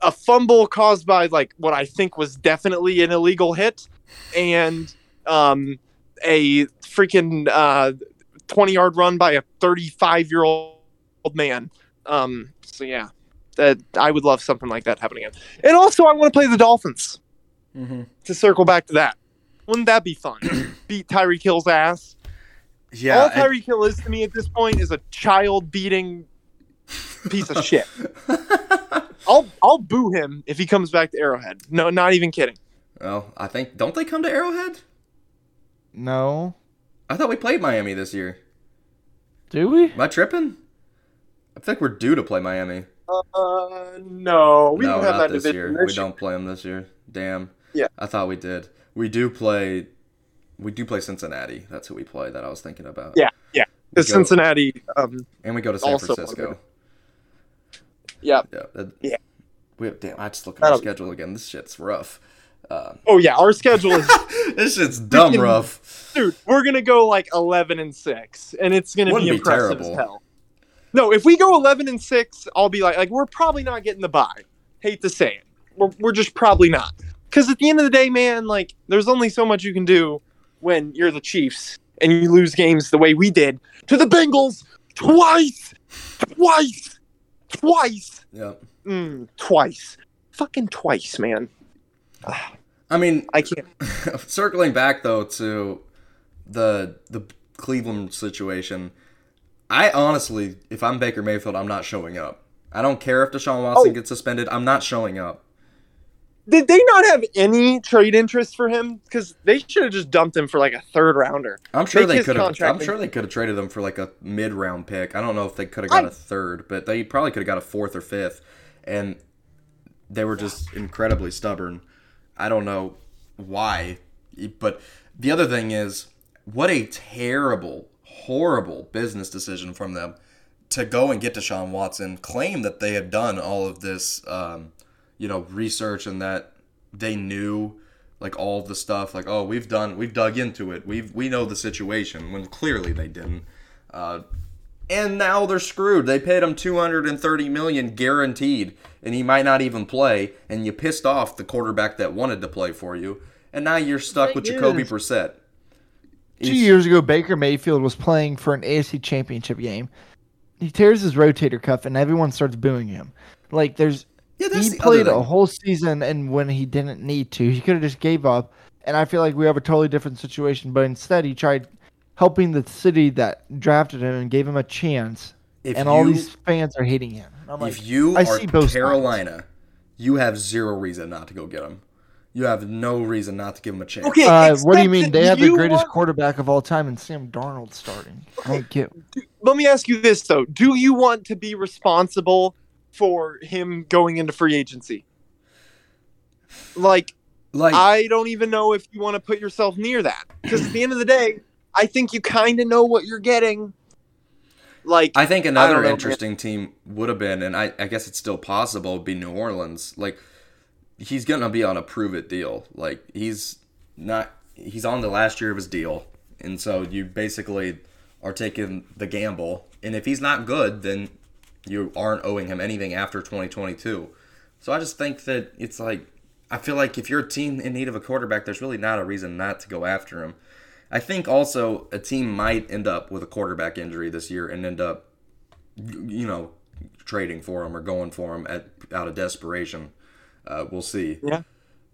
B: a fumble caused by like what I think was definitely an illegal hit and um, a freaking uh, 20 yard run by a 35 year old man. Um, so yeah, that I would love something like that happening again. And also, I want to play the Dolphins
A: Mm-hmm.
B: to circle back to that. Wouldn't that be fun? Beat Tyreek Hill's ass.
A: Yeah.
B: All
A: and-
B: Tyreek Hill is to me at this point is a child beating piece of shit. I'll I'll boo him if he comes back to Arrowhead. No, not even kidding.
A: well, I think don't they come to Arrowhead?
C: No.
A: I thought we played Miami this year.
C: Do we?
A: Am I tripping? I think we're due to play Miami.
B: Uh, no, we
A: no,
B: don't have that
A: this
B: division.
A: year.
B: this
A: We don't play them this year. Damn.
B: Yeah.
A: I thought we did. We do play. We do play Cincinnati. That's who we play. That I was thinking about.
B: Yeah, yeah. Because Cincinnati, um,
A: And we go to San Francisco.
B: yeah.
A: Yeah. that-
B: Yeah.
A: We have, damn. I just look at our
B: That'll-
A: schedule again. This shit's rough. Uh,
B: Oh yeah, our schedule is,
A: this shit's dumb rough.
B: dude. We're gonna go like eleven and six, and it's gonna
A: Wouldn't
B: be
A: be
B: impressive
A: terrible.
B: as hell. No, if we go eleven and six, I'll be like, like we're probably not getting the bye. Hate to say it, we're we're just probably not. Because at the end of the day, man, like there's only so much you can do when you're the Chiefs and you lose games the way we did to the Bengals twice, twice, twice,
A: Yeah.
B: mm, twice, fucking twice, man.
A: I mean,
B: I can't.
A: circling back though to the the Cleveland situation, I honestly, if I'm Baker Mayfield, I'm not showing up. I don't care if Deshaun Watson
B: Oh.
A: gets suspended. I'm not showing up.
B: Did they not have any trade interest for him? Because they should have just dumped him for like a third rounder.
A: I'm sure
B: Make
A: they could have. I'm sure they could have traded them for like a mid round pick. I don't know if they could have got
B: I-
A: a third, but they probably could have got a fourth or fifth, and they were just incredibly stubborn. I don't know why, but the other thing is, what a terrible, horrible business decision from them to go and get Deshaun Watson, claim that they had done all of this, um, you know, research and that they knew like all of the stuff. Like, oh, we've done, we've dug into it. We've we know the situation when clearly they didn't. Uh, and now they're screwed. They paid him 230 million guaranteed, and he might not even play. And you pissed off the quarterback that wanted to play for you, and now you're stuck with Jacoby
C: is-
A: Brissett.
C: Two years ago, Baker Mayfield was playing for an AFC championship game. He tears his rotator cuff, and everyone starts booing him. Like, there's
A: Yeah,
C: he
A: the
C: played a whole season, and when he didn't need to, he could have just gave up. And I feel like we have a totally different situation. But instead, he tried helping the city that drafted him and gave him a chance.
A: If
C: and all
A: you-
C: these fans are hating him. I'm like,
A: you
C: I
A: are
C: see both sides.
A: Carolina, you have zero reason not to go get him. You have no reason not to give him a chance.
B: Okay,
C: uh, what do you mean? They have the greatest
B: want-
C: quarterback of all time, and Sam Darnold starting. I don't get.
B: Let me ask you this though: Do you want to be responsible for him going into free agency? Like,
A: Like,
B: I don't even know if you want to put yourself near that because at the end of the day, I think you kind of know what you're getting. Like,
A: I think another
B: don't know, man.
A: interesting team would have been, and I, I guess it's still possible, would be New Orleans. Like, he's gonna be on a prove it deal. Like, he's not. He's on the last year of his deal, and so you basically are taking the gamble. And if he's not good, then you aren't owing him anything after 2022. So I just think that it's like I feel like if you're a team in need of a quarterback, there's really not a reason not to go after him. I think also a team might end up with a quarterback injury this year and end up, you know, trading for him or going for him at out of desperation. Uh, we'll see.
B: Yeah.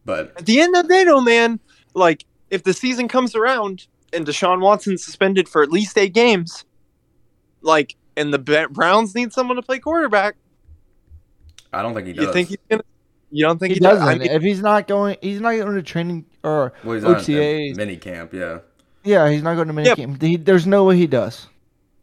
A: But
B: at the end of the day, though, man, like if the season comes around and Deshaun Watson's suspended for at least eight games, like, and the Browns need someone to play quarterback,
A: I don't think he does.
B: you think he's gonna? You don't think
C: He
B: he, does?
C: doesn't.
B: I mean,
C: if he's not going, he's not going to training or
A: well, he's on
C: OTAs.
A: mini camp. Yeah.
C: yeah, he's not going to mini
B: Yep.
C: camp. He, there's no way he does.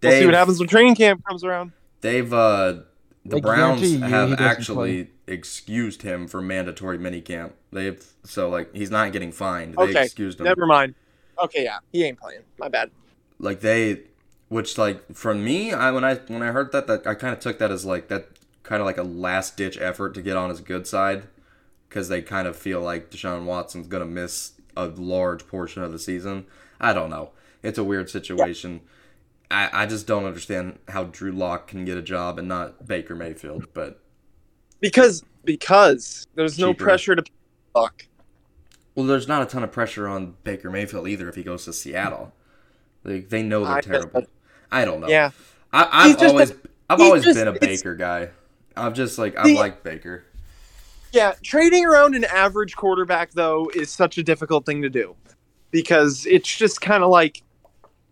B: we'll see what happens when training camp comes around.
A: They've uh the
C: I
A: Browns
C: guarantee you he
A: have
C: doesn't
A: actually excused him for mandatory minicamp. They've so like he's not getting fined. They
B: Okay,
A: excused him.
B: Never mind. Okay, yeah, he ain't playing. My bad.
A: Like they which like for me, I when I when I heard that that I kind of took that as like that kind of like a last ditch effort to get on his good side cuz they kind of feel like Deshaun Watson's going to miss a large portion of the season. I don't know. It's a weird situation. I, I just don't understand how Drew Lock can get a job and not Baker Mayfield, but
B: Because because there's no pressure to fuck.
A: Well, there's not a ton of pressure on Baker Mayfield either if he goes to Seattle. Like they know they're
B: I
A: terrible.
B: that-
A: I don't know.
B: Yeah,
A: I, I've
B: just
A: always I've always
B: just-
A: been a Baker guy. I've just like I like Baker.
B: yeah. Trading around an average quarterback though is such a difficult thing to do because it's just kind of like,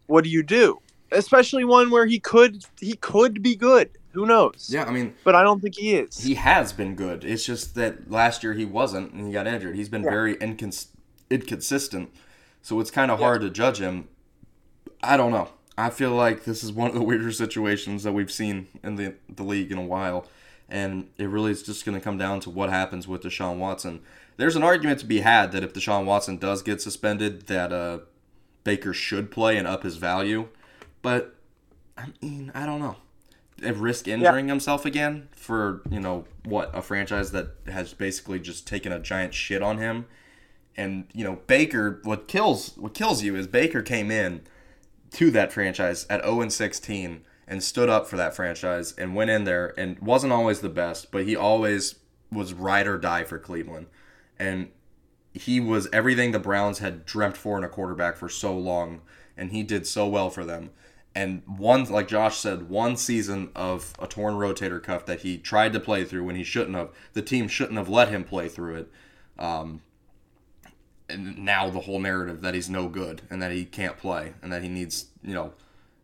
B: what do you do? Especially one where he could he could be good. Who knows?
A: Yeah, I mean
B: But I don't think he is.
A: he has been good. It's just that last year he wasn't and he got injured. He's been
B: Yeah.
A: very incons- inconsistent. So it's kind of
B: Yeah.
A: hard to judge him. I don't know. I feel like this is one of the weirder situations that we've seen in the the league in a while, and it really is just going to come down to what happens with Deshaun Watson. There's an argument to be had that if Deshaun Watson does get suspended, that uh, Baker should play and up his value, but I mean, I don't know. At risk injuring himself again for you know what a franchise that has basically just taken a giant shit on him, and you know Baker. What kills what kills you is Baker came in to that franchise at 0 and 16 and stood up for that franchise and went in there and wasn't always the best, but he always was ride or die for Cleveland, and he was everything the Browns had dreamt for in a quarterback for so long, and he did so well for them. And one, like Josh said, one season of a torn rotator cuff that he tried to play through when he shouldn't have. The team shouldn't have let him play through it. Um, and now the whole narrative that he's no good and that he can't play and that he needs, you know,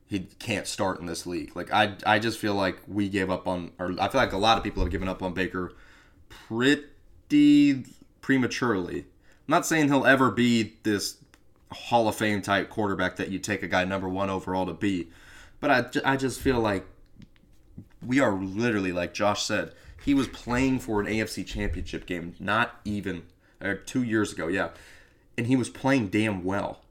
A: he can't start in this league. Like I, I just feel like we gave up on, or I feel like a lot of people have given up on Baker pretty prematurely. I'm not saying he'll ever be this Hall of Fame type quarterback that you take a guy number one overall to be, but I, I just feel like we are literally like Josh said. He was playing for an AFC Championship game, not even or two years ago, yeah, and he was playing damn well.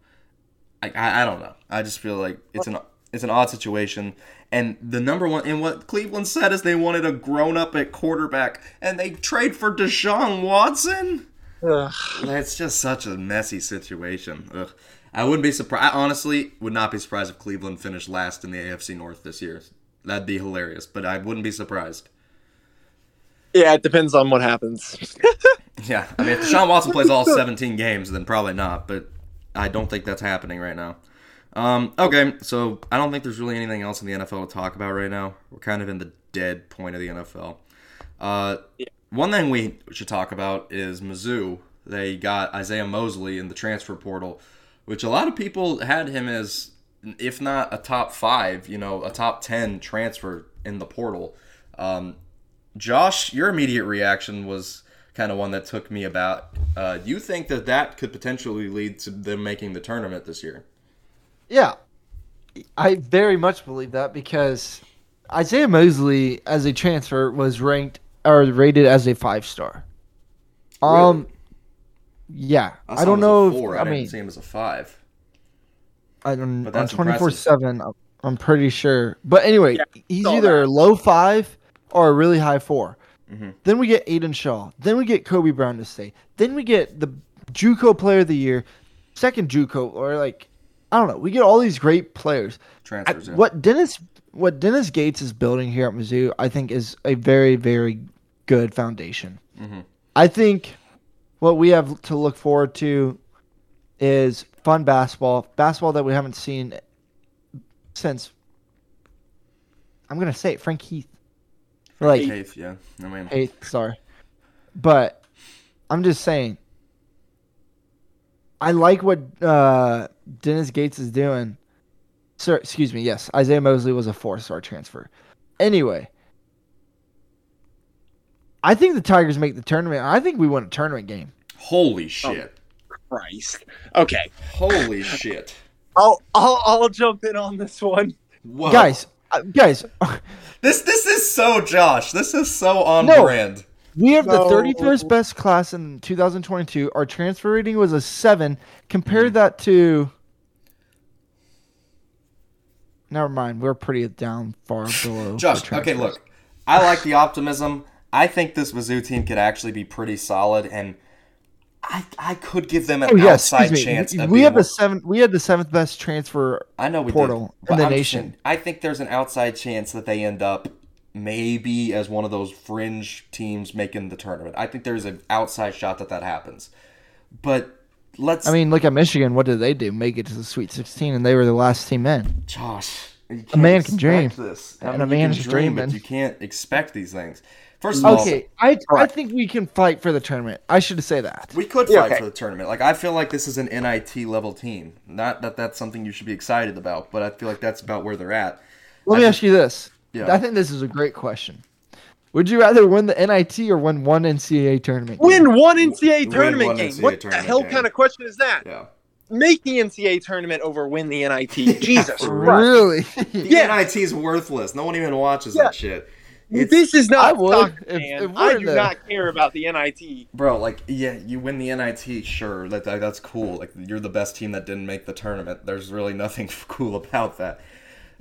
A: I, I, I don't know. I just feel like it's an it's an odd situation. And the number one and what Cleveland said is they wanted a grown up at quarterback, and they trade for Deshaun Watson.
B: Ugh.
A: That's just such a messy situation. Ugh. I wouldn't be surprised. I honestly would not be surprised if Cleveland finished last in the AFC North this year. That'd be hilarious, but I wouldn't be surprised.
B: Yeah, it depends on what happens.
A: Yeah, I mean, if Deshaun Watson plays all 17 games, then probably not, but I don't think that's happening right now. Um, okay, so I don't think there's really anything else in the NFL to talk about right now. We're kind of in the dead point of the NFL. Uh, One thing we should talk about is Mizzou. They got Isaiah Mosley in the transfer portal, which a lot of people had him as, if not a top five, you know, a top 10 transfer in the portal. Um, Josh, your immediate reaction was kind of one that took me about. Uh, do you think that that could potentially lead to them making the tournament this year?
C: Yeah, I very much believe that because Isaiah Mosley, as a transfer, was ranked or rated as a five star. Um, yeah, I,
A: saw
C: don't
A: him a
C: know.
A: Four.
C: If,
A: I,
C: I
A: didn't
C: mean,
A: see him as a five.
C: I don't.
A: But
C: on
A: that's
C: twenty four seven, I'm pretty sure. But anyway,
B: Yeah,
C: he's either
B: that.
C: a low five or a really high 4
A: Mhm.
C: Then we get Aidan Shaw. Then we get Kobe Brown to stay. Then we get the JUCO Player of the Year, second JUCO, or like I don't know. We get all these great players. I-
A: Transfers. yeah.
C: what Dennis what Dennis Gates is building here at Mizzou, I think, is a very very good foundation.
A: Mhm.
C: I think what we have to look forward to is fun basketball, basketball that we haven't seen since. I'm gonna say it, Frank Haith. Like
A: Eighth, yeah. I mean,
C: eighth, sorry, but I'm just saying. I like what uh, Dennis Gates is doing. Sir, excuse me. Yes, Isaiah Mosley was a four-star transfer. Anyway, I think the Tigers make the tournament. I think we win a tournament game.
A: holy shit!
B: Christ. Okay,
A: Holy shit!
B: I'll I'll I'll jump in on this one.
A: Whoa.
C: Guys, uh, guys,
A: this this is so Josh. This is so on
C: No.
A: brand.
C: we have
B: No.
C: the 31st best class in 2022. Our transfer rating was a seven. Compare that to. Never mind. We're pretty down far below.
A: Josh, okay, look, I like the optimism. I think this Mizzou team could actually be pretty solid, and I I could give them an
C: Oh yes,
A: outside chance.
C: We, we have the seventh. We had the seventh best transfer.
A: I know we
C: portal
A: did,
C: in the
A: I'm
C: nation.
A: saying, I think there's an outside chance that they end up maybe as one of those fringe teams making the tournament. I think there's an outside shot that that happens. But let's
C: I mean, look at Michigan. What did they do? Make it to the Sweet 16, and they were the last team in.
A: Josh,
C: A man can dream.
A: This.
C: And
A: mean,
C: a
A: you
C: man
A: can dream, but you can't expect these things. First of all,
C: Okay, I I think we can fight for the tournament. I should say that.
A: We could
B: Yeah,
A: fight
B: okay.
A: for the tournament. Like I feel like this is an NIT level team. Not that that's something you should be excited about, but I feel like that's about where they're at.
C: Let
A: I
C: me
A: just-
C: ask you this.
A: Yeah.
C: I think this is a great question. Would you rather win the NIT or win one NCAA tournament? game?
B: Win one NCAA tournament
A: one
B: game.
A: NCAA
B: what the hell
A: game.
B: kind of question is that?
A: Yeah.
B: make the NCAA tournament over win the NIT. Jesus
C: Really?
A: The
B: Yeah.
A: NIT is worthless. No one even watches
B: Yeah.
A: that shit. It's,
B: this is not.
C: I
B: not
C: would,
B: soccer,
C: if- if
B: I do
C: the-
B: not care about the NIT.
A: bro, like, yeah, you win the NIT, sure, that, that that's cool. Like, you're the best team that didn't make the tournament. There's really nothing cool about that.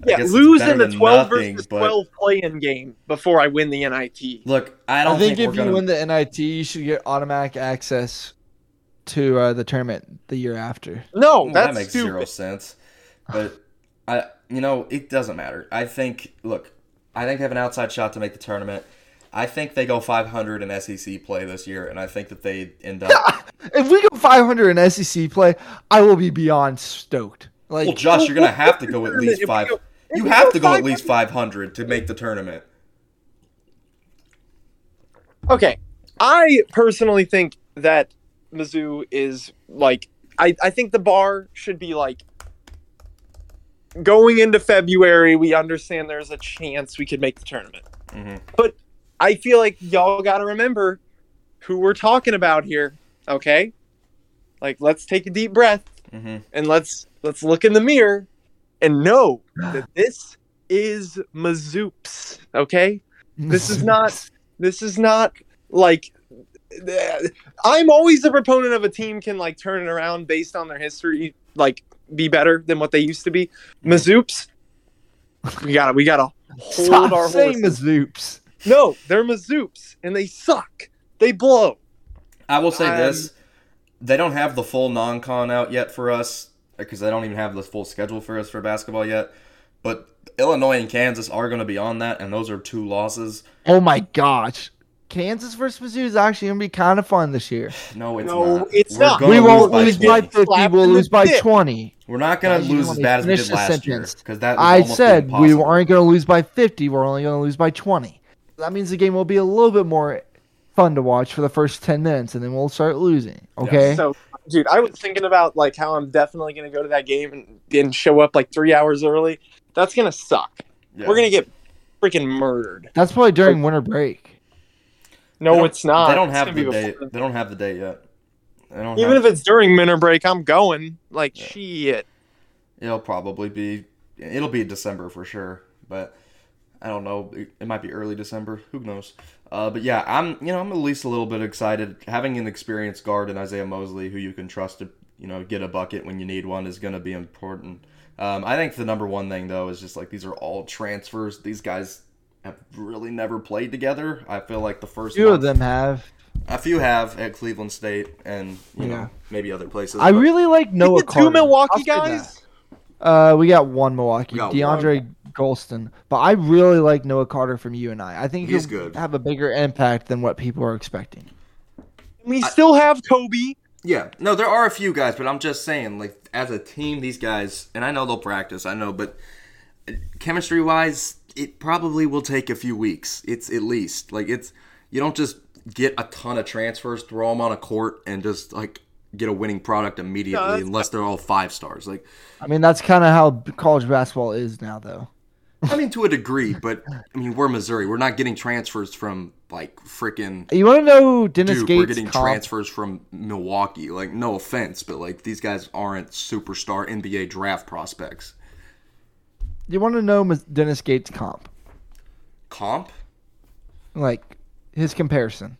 A: I
B: Yeah,
A: guess
B: lose in the 12
A: nothing,
B: versus
A: but-
B: 12 play-in game before I win the NIT.
A: Look, I don't
C: I think,
A: we're
C: if you
A: gonna.
C: win the NIT, you should get automatic access to uh, the tournament the year after.
B: No,
A: Well,
B: that's
A: that makes
B: stupid.
A: zero sense. But I, you know, it doesn't matter. I think. Look, I think they have an outside shot to make the tournament. I think they go 500 in SEC play this year, and I think that they end up.
C: If we go 500 in SEC play, I will be beyond stoked. Like,
A: well, Josh, you're gonna have to go at least
B: If
A: five.
B: go-
A: You have
B: go
A: to go at least 500 to make the tournament.
B: Okay, I personally think that Mizzou is like I, I think the bar should be like going into February. We understand there's a chance we could make the tournament,
A: Mhm.
B: but I feel like y'all got to remember who we're talking about here. Okay, like let's take a deep breath
A: Mhm.
B: and let's let's look in the mirror and know that this is Mizzoups. Okay, this is not this is not like I'm always a proponent of a team can like turn it around based on their history, like be better than what they used to be. Mizzoups, we gotta we gotta hold
C: Stop
B: our
C: saying
B: horses.
C: Mazoops.
B: No, they're Mizzoups and they suck. They blow.
A: I will say
B: Um,
A: this: they don't have the full non-con out yet for us because they don't even have the full schedule for us for basketball yet. But Illinois and Kansas are going to be on that, and those are two losses.
C: Oh my gosh. Kansas versus Mizzou is actually going to be kind of fun this year.
A: No, it's
B: No,
A: not.
B: it's
A: We're
B: not.
C: we won't
A: by
C: lose by
A: 20.
C: 50. We'll lose by 20.
A: We're not going to lose as bad as we did
C: the
A: last year because that
C: I
A: almost
C: said we aren't going to lose by 50. We're only going to lose by 20. That means the game will be a little bit more fun to watch for the first 10 minutes, and then we'll start losing. Okay?
B: So, dude, I was thinking about like how I'm definitely gonna go to that game and, and show up like three hours early. That's gonna suck.
A: Yeah.
B: We're gonna get freaking murdered.
C: That's probably during winter break.
B: No, it's not.
A: They don't
B: It's
A: have the date. They don't have the date yet.
B: Even
A: have,
B: if it's during winter break, I'm going. Like shit.
A: it'll probably be it'll be December for sure, but I don't know. It, it might be early December. Who knows? Uh, but yeah, I'm you know I'm at least a little bit excited. Having an experienced guard in Isaiah Mosley, who you can trust to you know get a bucket when you need one, is going to be important. Um, I think the number one thing though is just like these are all transfers. These guys have really never played together. I feel like the first
C: Few of them have.
A: a few have at Cleveland State and you
C: Yeah.
A: know maybe other places.
C: I really like Noah
B: the two Milwaukee
C: I'll say that.
B: guys.
C: Uh, we got one Milwaukee,
A: got
C: DeAndre Gholston, but I really like Noah Carter from UNI. I think
A: He's good.
C: have a bigger impact than what people are expecting.
B: We still have Kobe.
A: Yeah, no, there are a few guys, but I'm just saying, like as a team, these guys, and I know they'll practice, I know, but chemistry wise, it probably will take a few weeks. It's at least like it's you don't just get a ton of transfers, throw them on a court, and just like get a winning product immediately,
B: that's-
A: unless they're all five stars. Like
C: I mean, that's kind of how college basketball is now, though.
A: I mean, to a degree, but I mean, we're Missouri. We're not getting transfers from like freaking.
C: You want to know who Dennis
A: Dude,
C: Gates?
A: we're getting
C: comp-
A: transfers from Milwaukee. Like, no offense, but like these guys aren't superstar NBA draft prospects.
C: You want to know Dennis Gates comp?
A: Comp?
C: Like his comparison.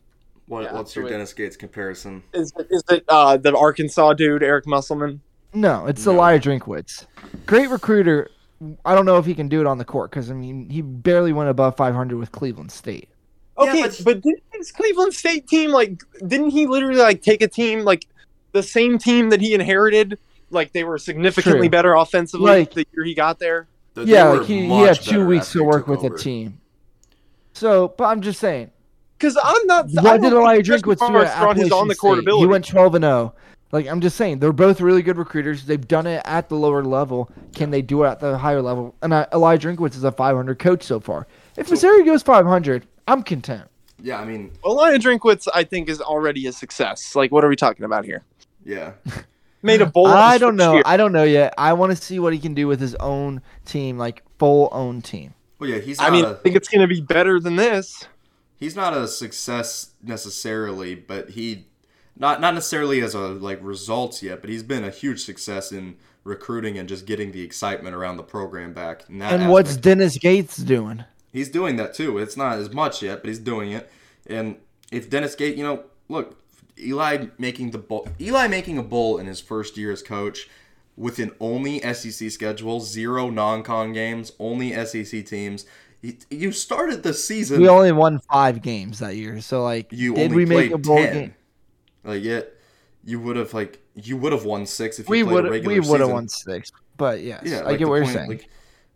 A: What,
B: Yeah,
A: what's your. Dennis Gates comparison?
B: Is it, is it uh, the Arkansas dude, Eric Musselman?
C: No, it's
A: No.
C: Eliah Drinkwitz. Great recruiter. I don't know if he can do it on the court because I mean he barely went above 500 with Cleveland State.
A: Yeah,
B: Okay,
A: but-
B: but, didn't his Cleveland State team like didn't he literally like take a team like the same team that he inherited? Like they were significantly
C: True.
B: better offensively
C: Like-
B: the year he got there.
A: They
C: yeah,
A: were
C: like he, he had two weeks to work with
A: over.
C: a team. So, but I'm just saying,
B: Because I'm not. I
C: did
B: think
C: Eliah
B: Christian
C: Drinkwitz do
B: Barnes
C: at
B: on his on the court ability.
C: He went 12 and 0. Like I'm just saying, they're both really good recruiters. They've done it at the lower level. Can they do it at the higher level? And uh, Eliah Drinkwitz is a 500 coach so far. If Missouri goes 500, I'm content.
A: Yeah, I mean,
B: Elias Drinkwitz, I think, is already a success. Like, what are we talking about here?
A: yeah.
B: Made a bowl.
C: I don't know.
B: year.
C: I don't know yet. I want to see what he can do with his own team, like full own team.
A: Well, yeah, he's not
B: I mean,
A: a,
B: I think it's going to be better than this.
A: he's not a success necessarily, but he not not necessarily as a like results yet, but he's been a huge success in recruiting and just getting the excitement around the program back. in that
C: And what's. Dennis Gates doing?
A: he's doing that too. It's not as much yet, but he's doing it. And if Dennis Gate, you know, look, Eli making the bowl, Eli making a bowl in his first year as coach with an only SEC schedule, zero non-con games, only SEC teams. You- started the season.
C: We only won five games that year, so like,
A: you
C: did we make a bowl
A: 10.
C: game?
A: Like yet, you would have like you would have won six if you
C: We
A: played
C: would
A: a regular
C: we would have won six, but yes,
A: Yeah,
C: I
A: like
C: get what you're saying.
A: Like,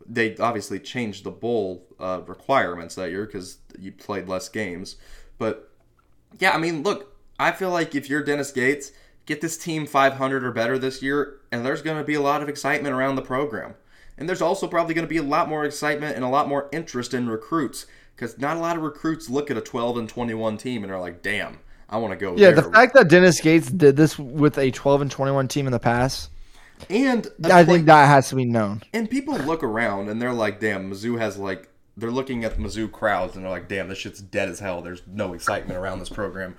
A: they obviously changed the bowl uh, requirements that year because you played less games. But yeah, I mean, look, I feel like if you're Dennis Gates, get this team 500 or better this year, and there's going to be a lot of excitement around the program. And there's also probably going to be a lot more excitement and a lot more interest in recruits because not a lot of recruits look at a 12 and 21 team and are like, "Damn, I want to go."
C: yeah,
A: there.
C: the fact that Dennis Gates did this with a 12 and 21 team in the past,
A: and
C: I think that has to be known.
A: And people look around and they're like, damn, Mizzou has like, they're looking at the Mizzou crowds and they're like, damn, this shit's dead as hell. There's no excitement around this program.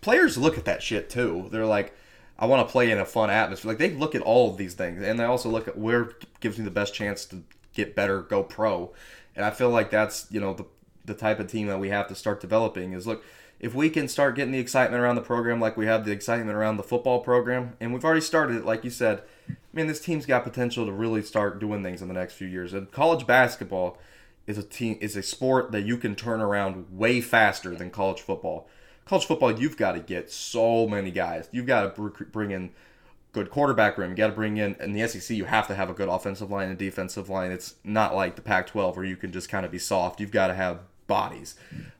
A: Players look at that shit too. They're like, I want to play in a fun atmosphere. Like, they look at all of these things and they also look at where gives me the best chance to get better, go pro. And I feel like that's, you know, the, the type of team that we have to start developing is look, if we can start getting the excitement around the program like we have the excitement around the football program, and we've already started it, like you said, man, this team's got potential to really start doing things in the next few years. And college basketball is a team is a sport that you can turn around way faster than college football. College football, you've got to get so many guys. You've got to bring in good quarterback room. You got to bring in in the SEC. You have to have a good offensive line and defensive line. It's not like the Pac-12 where you can just kind of be soft. You've got to have bodies.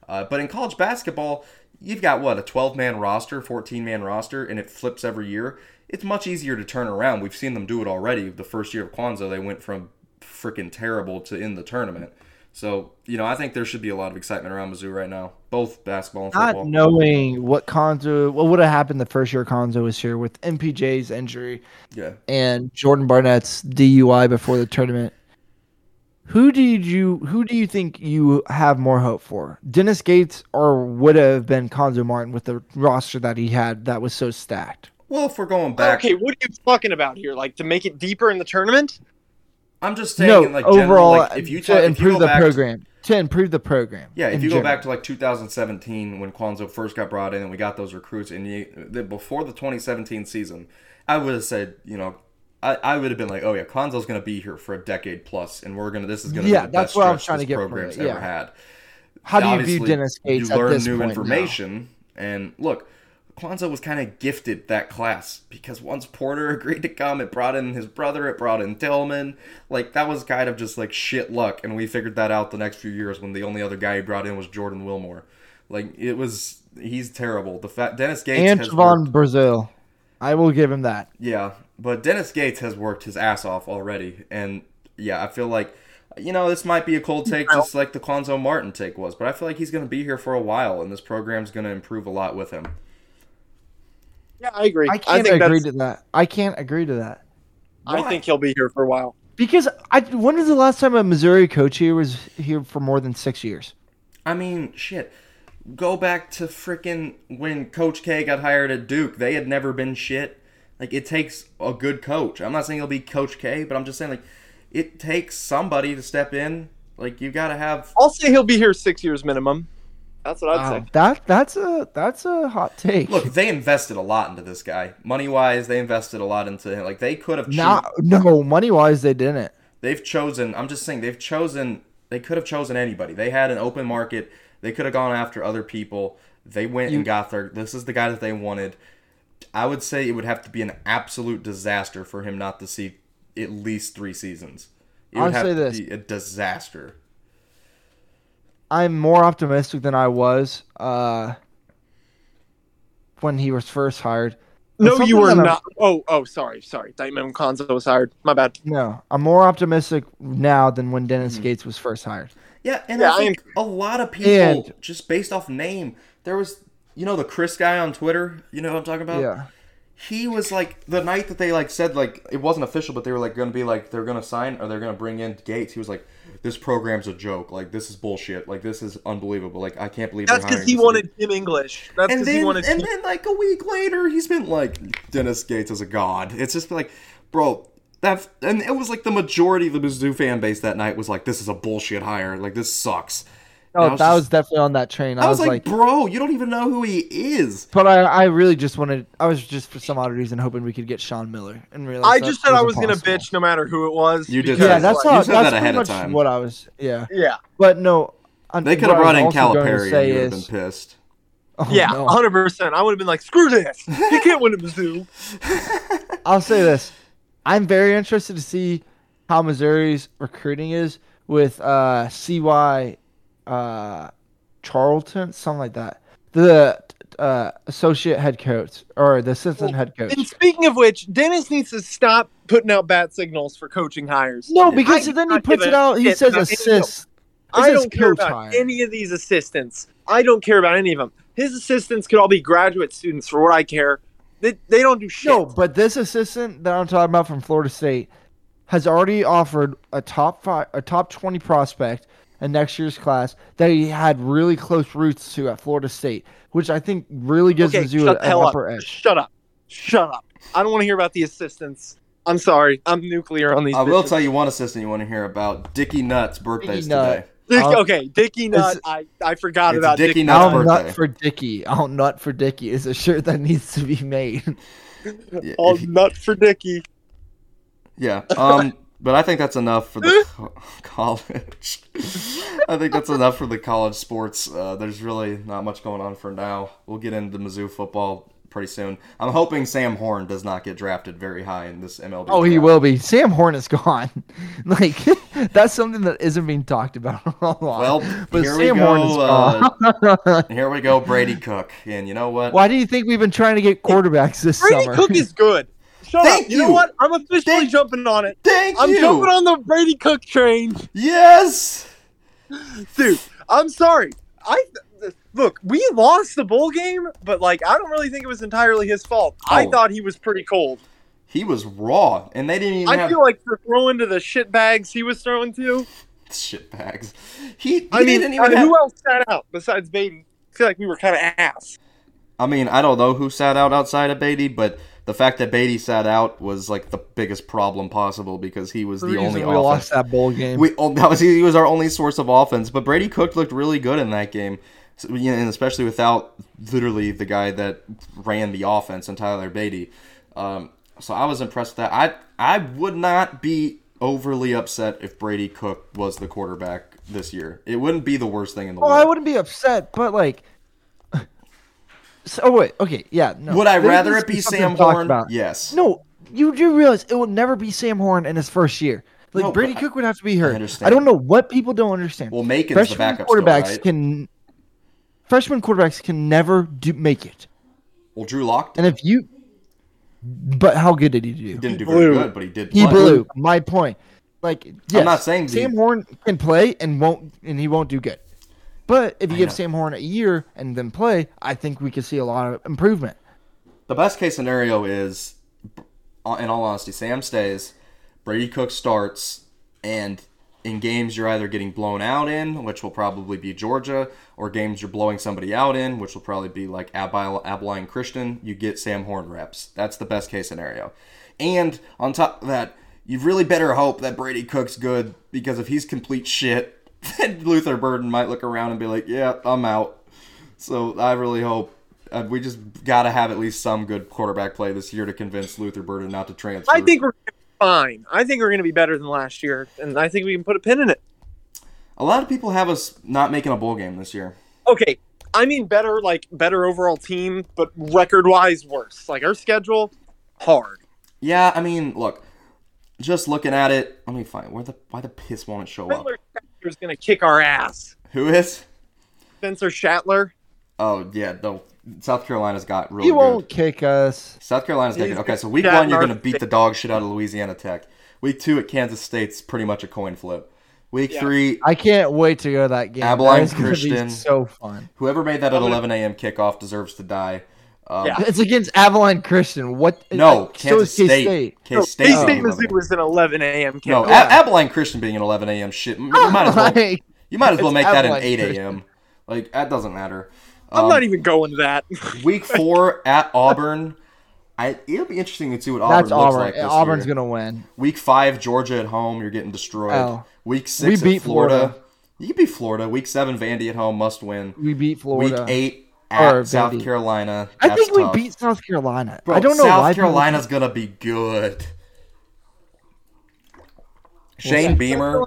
A: Uh, but in college basketball, you've got what a 12-man roster, 14-man roster, and it flips every year. It's much easier to turn around. We've seen them do it already. The first year of Cuonzo, they went from freaking terrible to in the tournament. So you know, I think there should be a lot of excitement around Mizzou right now, both basketball and football.
C: Not knowing what Cuonzo, what would have happened the first year Cuonzo was here with MPJ's injury
A: yeah.
C: and Jordan Barnett's DUI before the tournament. Who did you who do you think you have more hope for? Dennis Gates or would have been Cuonzo Martin with the roster that he had that was so stacked?
A: Well, if we're going back,
B: Okay, what are you talking about here? Like to make it deeper in the tournament?
A: I'm just saying,
C: no,
A: like general,
C: overall
A: like, if you
C: to
A: if you
C: improve
A: go
C: the
A: back to-
C: program. To improve the program.
A: Yeah, if you go back to like 2017 when Cuonzo first got brought in and we got those recruits, and you, the, before the 2017 season, I would have said, you know, I, I would have been like, oh yeah, Cuonzo's going to be here for a decade plus, and we're gonna this is going to
C: Yeah,
A: be the
C: that's
A: best
C: what I'm trying to get from
A: program's
C: it,
A: ever
C: yeah.
A: had.
C: How do you
A: Obviously,
C: view Dennis Gates
A: You
C: at
A: learn
C: this
A: new
C: point
A: information, and look, Cuonzo was kind of gifted that class because once Porter agreed to come, it brought in his brother, it brought in Tilmon. Like that was kind of just like shit luck, and we figured that out the next few years when the only other guy he brought in was Jordan Wilmore. Like it was, he's terrible. The fact Dennis Gates has
C: Antoine Brazil. I will give him that.
A: yeah, but Dennis Gates has worked his ass off already, and yeah, I feel like you know this might be a cold take, just like the Cuonzo Martin take was, but I feel like he's going to be here for a while, and this program's going to improve a lot with him.
B: Yeah, I agree.
C: I can't
B: think
C: agree
B: that's-
C: to that. I can't agree to that.
B: I think he'll be here for a while.
C: Because I when was the last time a Missouri coach here was here for more than six years?
A: I mean, shit. Go back to frickin' when Coach K got hired at Duke. They had never been shit. Like it takes a good coach. I'm not saying it'll be Coach K, but I'm just saying like it takes somebody to step in. Like you got to have
B: I'll say he'll be here six years minimum. That's what I'd
C: Wow,
B: say.
C: that that's a that's a hot take.
A: Look, they invested a lot into this guy. Money wise, they invested a lot into him. Like they could have
C: Not, no money wise they didn't.
A: they've chosen i'm just saying they've chosen they could have chosen anybody they had an open market they could have gone after other people they went
C: You-
A: and got their this is the guy that they wanted i would say it would have to be an absolute disaster for him not to see at least three seasons it would
C: I'll
A: have
C: say
A: to
C: this.
A: be a disaster
C: I'm more optimistic than I was uh, when he was first hired. But
B: No, you were
C: that I'm-
B: not. Oh, oh, sorry, sorry. Diamond Cuonzo was hired. My bad.
C: No, I'm more optimistic now than when Dennis
A: Hmm.
C: Gates was first hired.
A: yeah and
B: Yeah,
A: i
B: I
A: think a lot of people
C: And-
A: just based off name there was you know the chris guy on twitter you know what i'm talking about
C: Yeah,
A: he was like the night that they like said like it wasn't official, but they were like going to be like they're going to sign or they're going to bring in Gates. He was like, "This program's a joke. Like this is bullshit. Like this is unbelievable. Like I can't believe
B: That's because he wanted Tim English. That's
A: and
B: because he
A: then,
B: wanted.
A: and
B: Tim-
A: then like a week later, he's been like Dennis Gates is a god. It's just like, bro, that and it was like the majority of the Mizzou fan base that night was like, this is a bullshit hire. Like this sucks. And I
C: Oh,
A: was
C: that
A: just-
C: was definitely on that train.
A: I was like, bro, you don't even know who he is.
C: but I, I really just wanted. I was just for some odd reason hoping we could get Sean Miller and realize
B: I just said I was
C: wasn't
B: gonna bitch no matter who it was.
A: You did
B: because,
C: Yeah, that's
A: You
C: how.
A: said
C: That's
A: that ahead
C: pretty
A: of
C: much
A: time.
C: what I was. Yeah,
B: Yeah,
C: but no. I'm,
A: They could have
C: I
A: brought in
C: also going to
A: Calipari,
C: say
A: and you would have been pissed.
C: Oh,
B: yeah,
C: no.
B: hundred percent. I would have been like, screw this. He can't win at Mizzou.
C: I'll say this: I'm very interested to see how Missouri's recruiting is with uh, CY uh, Charlton, something like that. The uh, associate head coach or the assistant head coach.
B: And speaking of which, Dennis needs to stop putting out bat signals for coaching hires.
C: No, because
B: I
C: then he puts it out. He says
B: about any of them.
C: assist.
B: I don't care about
C: hire.
B: any of these assistants. I don't care about any of them. His assistants could all be graduate students for what I care. They, they don't do shit.
C: No, but this assistant that I'm talking about from Florida State has already offered a top five, a top twenty prospect in next year's class that he had really close roots to at Florida State, which I think really gives
B: okay,
C: Mizzou
B: shut
C: an
B: the hell up.
C: upper edge.
B: Shut up. Shut up. I don't want to hear about the assistants. I'm sorry. I'm nuclear on these.
A: I will tell you one assistant you want to hear about. Dickey Nutt's birthday
C: Dickey Nutt.
A: today.
B: Dick,
C: I'll-
B: okay, Dickie Nut. I, I forgot
A: It's
B: about
A: Dickie
B: Dickey
A: Nutt's
C: I'll
B: Nut.
A: birthday.
C: nut for Dicky. I'll nut for Dicky is a shirt that needs to be made.
A: Yeah,
B: I'll nut for Dickie.
A: Yeah. Um. But I think that's enough for the co- college. I think that's enough for the college sports. Uh, there's really not much going on for now. We'll get into Mizzou football pretty soon. I'm hoping Sam Horn does not get drafted very high in this MLB.
C: Oh, he will be. Sam Horn is gone. like that's something that isn't being talked about a lot.
A: Well,
C: but
A: here
C: Sam
A: we
C: Horn is
A: go. Uh, here we go, Brady Cook. And you know what?
C: Why do you think we've been trying to get quarterbacks this
B: Brady
C: summer?
B: Cook is good. Shut
A: Thank
B: up. You know what? I'm officially
A: Thank-
B: jumping on it.
A: Thank
B: I'm
A: you.
B: jumping on the Brady Cook train.
A: Yes.
B: Dude, I'm sorry. I look, we lost the bowl game, but like I don't really think it was entirely his fault. I
A: Oh.
B: thought he was pretty cold.
A: He was raw, and they didn't even
B: I
A: have
B: feel like for throwing to the shit bags he was throwing to.
A: shit bags. He, he
B: I mean,
A: didn't even have.
B: who else sat out besides Badie? I feel like we were kind of ass.
A: I mean, I don't know who sat out outside of Badie, but the fact that Badie sat out was like the biggest problem possible because he was
C: The
A: the, only
C: we
A: offense.
C: lost that bowl game.
A: We oh, that was he was our only source of offense, but Brady Cook looked really good in that game, so, you know, and especially without literally the guy that ran the offense and Tyler Badie. Um, so I was impressed with that. I I would not be overly upset if Brady Cook was the quarterback this year. It wouldn't be the worst thing in the
C: oh,
A: world.
C: I wouldn't be upset, but like. So, oh wait, okay, yeah. No.
A: Would I
C: There
A: rather it be Sam Horn?
C: about.
A: Yes.
C: No, you do realize it will never be Sam Horn in his first year. Like
A: No,
C: Brady Cook would have to be hurt. I,
A: understand.
C: don't know what people don't understand.
A: Well, Macon's the
C: freshman
A: backup still,
C: quarterbacks
A: right?
C: can freshman quarterbacks can never do make it.
A: Well, Drew Lock
C: And if you, but how good did he do?
A: didn't do
B: blew.
A: very good, but he did.
C: He blew. My point. Like, yes,
A: not saying
C: Sam
A: the-
C: Horn can play and won't, and he won't do good. But if you
A: I
C: give
A: know.
C: Sam Horn a year and then play, I think we could see a lot of improvement.
A: The best case scenario is, in all honesty, Sam stays, Brady Cook starts, and in games you're either getting blown out in, which will probably be Georgia, or games you're blowing somebody out in, which will probably be like Abil- Abilene Christian, you get Sam Horn reps. That's the best case scenario. And on top of that, you really better hope that Brady Cook's good, because if he's complete shit, then Luther Burden might look around and be like, yeah, I'm out. So I really hope uh, we just got to have at least some good quarterback play this year to convince Luther Burden not to transfer.
B: I think we're fine. I think we're going to be better than last year, and I think we can put a pin in it.
A: a lot of people have us not making a bowl game this year.
B: Okay, I mean better, like better overall team, but record-wise worse. Like our schedule, hard.
A: Yeah, I mean, look, just looking at it, let me find where the why the piss won't it show up.
B: Spencer Shattler's going to kick our ass.
A: Who is?
B: Spencer Shattler.
A: Oh yeah, no. South Carolina's got really
C: He won't kick us.
A: South Carolina's got good. Okay, so week
B: Chad
A: one you're gonna beat the dog shit out of Louisiana Tech. Week two at Kansas State's pretty much a coin flip. Week
B: Yeah.
A: three,
C: I can't wait to go to that game.
A: Abilene
C: that is
A: Christian.
C: Be so fun.
A: Whoever made that at 11 a.m. kickoff deserves to die. Um,
B: Yeah.
C: It's against Abilene Christian. What?
A: No,
C: uh,
A: Kansas
C: so is
A: State.
C: K-State.
A: K-State.
B: K-State
A: being
B: Mizzou was an 11 a.m.
A: No,
B: kickoff.
A: A- Abilene Christian being an 11 a.m. shit. You might as well.
C: Like,
A: You might as well
C: It's
A: make that an 8 a.m. Like that doesn't matter.
B: I'm
A: Um,
B: not even going to that.
A: Week four at Auburn. I, it'll be interesting to see what Auburn
C: that's
A: looks
C: Auburn.
A: like this
C: Auburn's
A: year.
C: gonna win.
A: Week five, Georgia at home. You're getting destroyed.
C: Oh.
A: Week six,
C: We beat
A: Florida.
C: Florida.
A: You can beat Florida. Week seven, Vandy at home, must win.
C: We beat Florida.
A: Week eight at
C: Or
A: South
C: Vandy.
A: Carolina.
C: I
A: That's
C: think we
A: tough.
C: beat South Carolina.
A: Bro,
C: I don't know
A: South
C: why. people-
A: Carolina's gonna be good. Shane Beamer.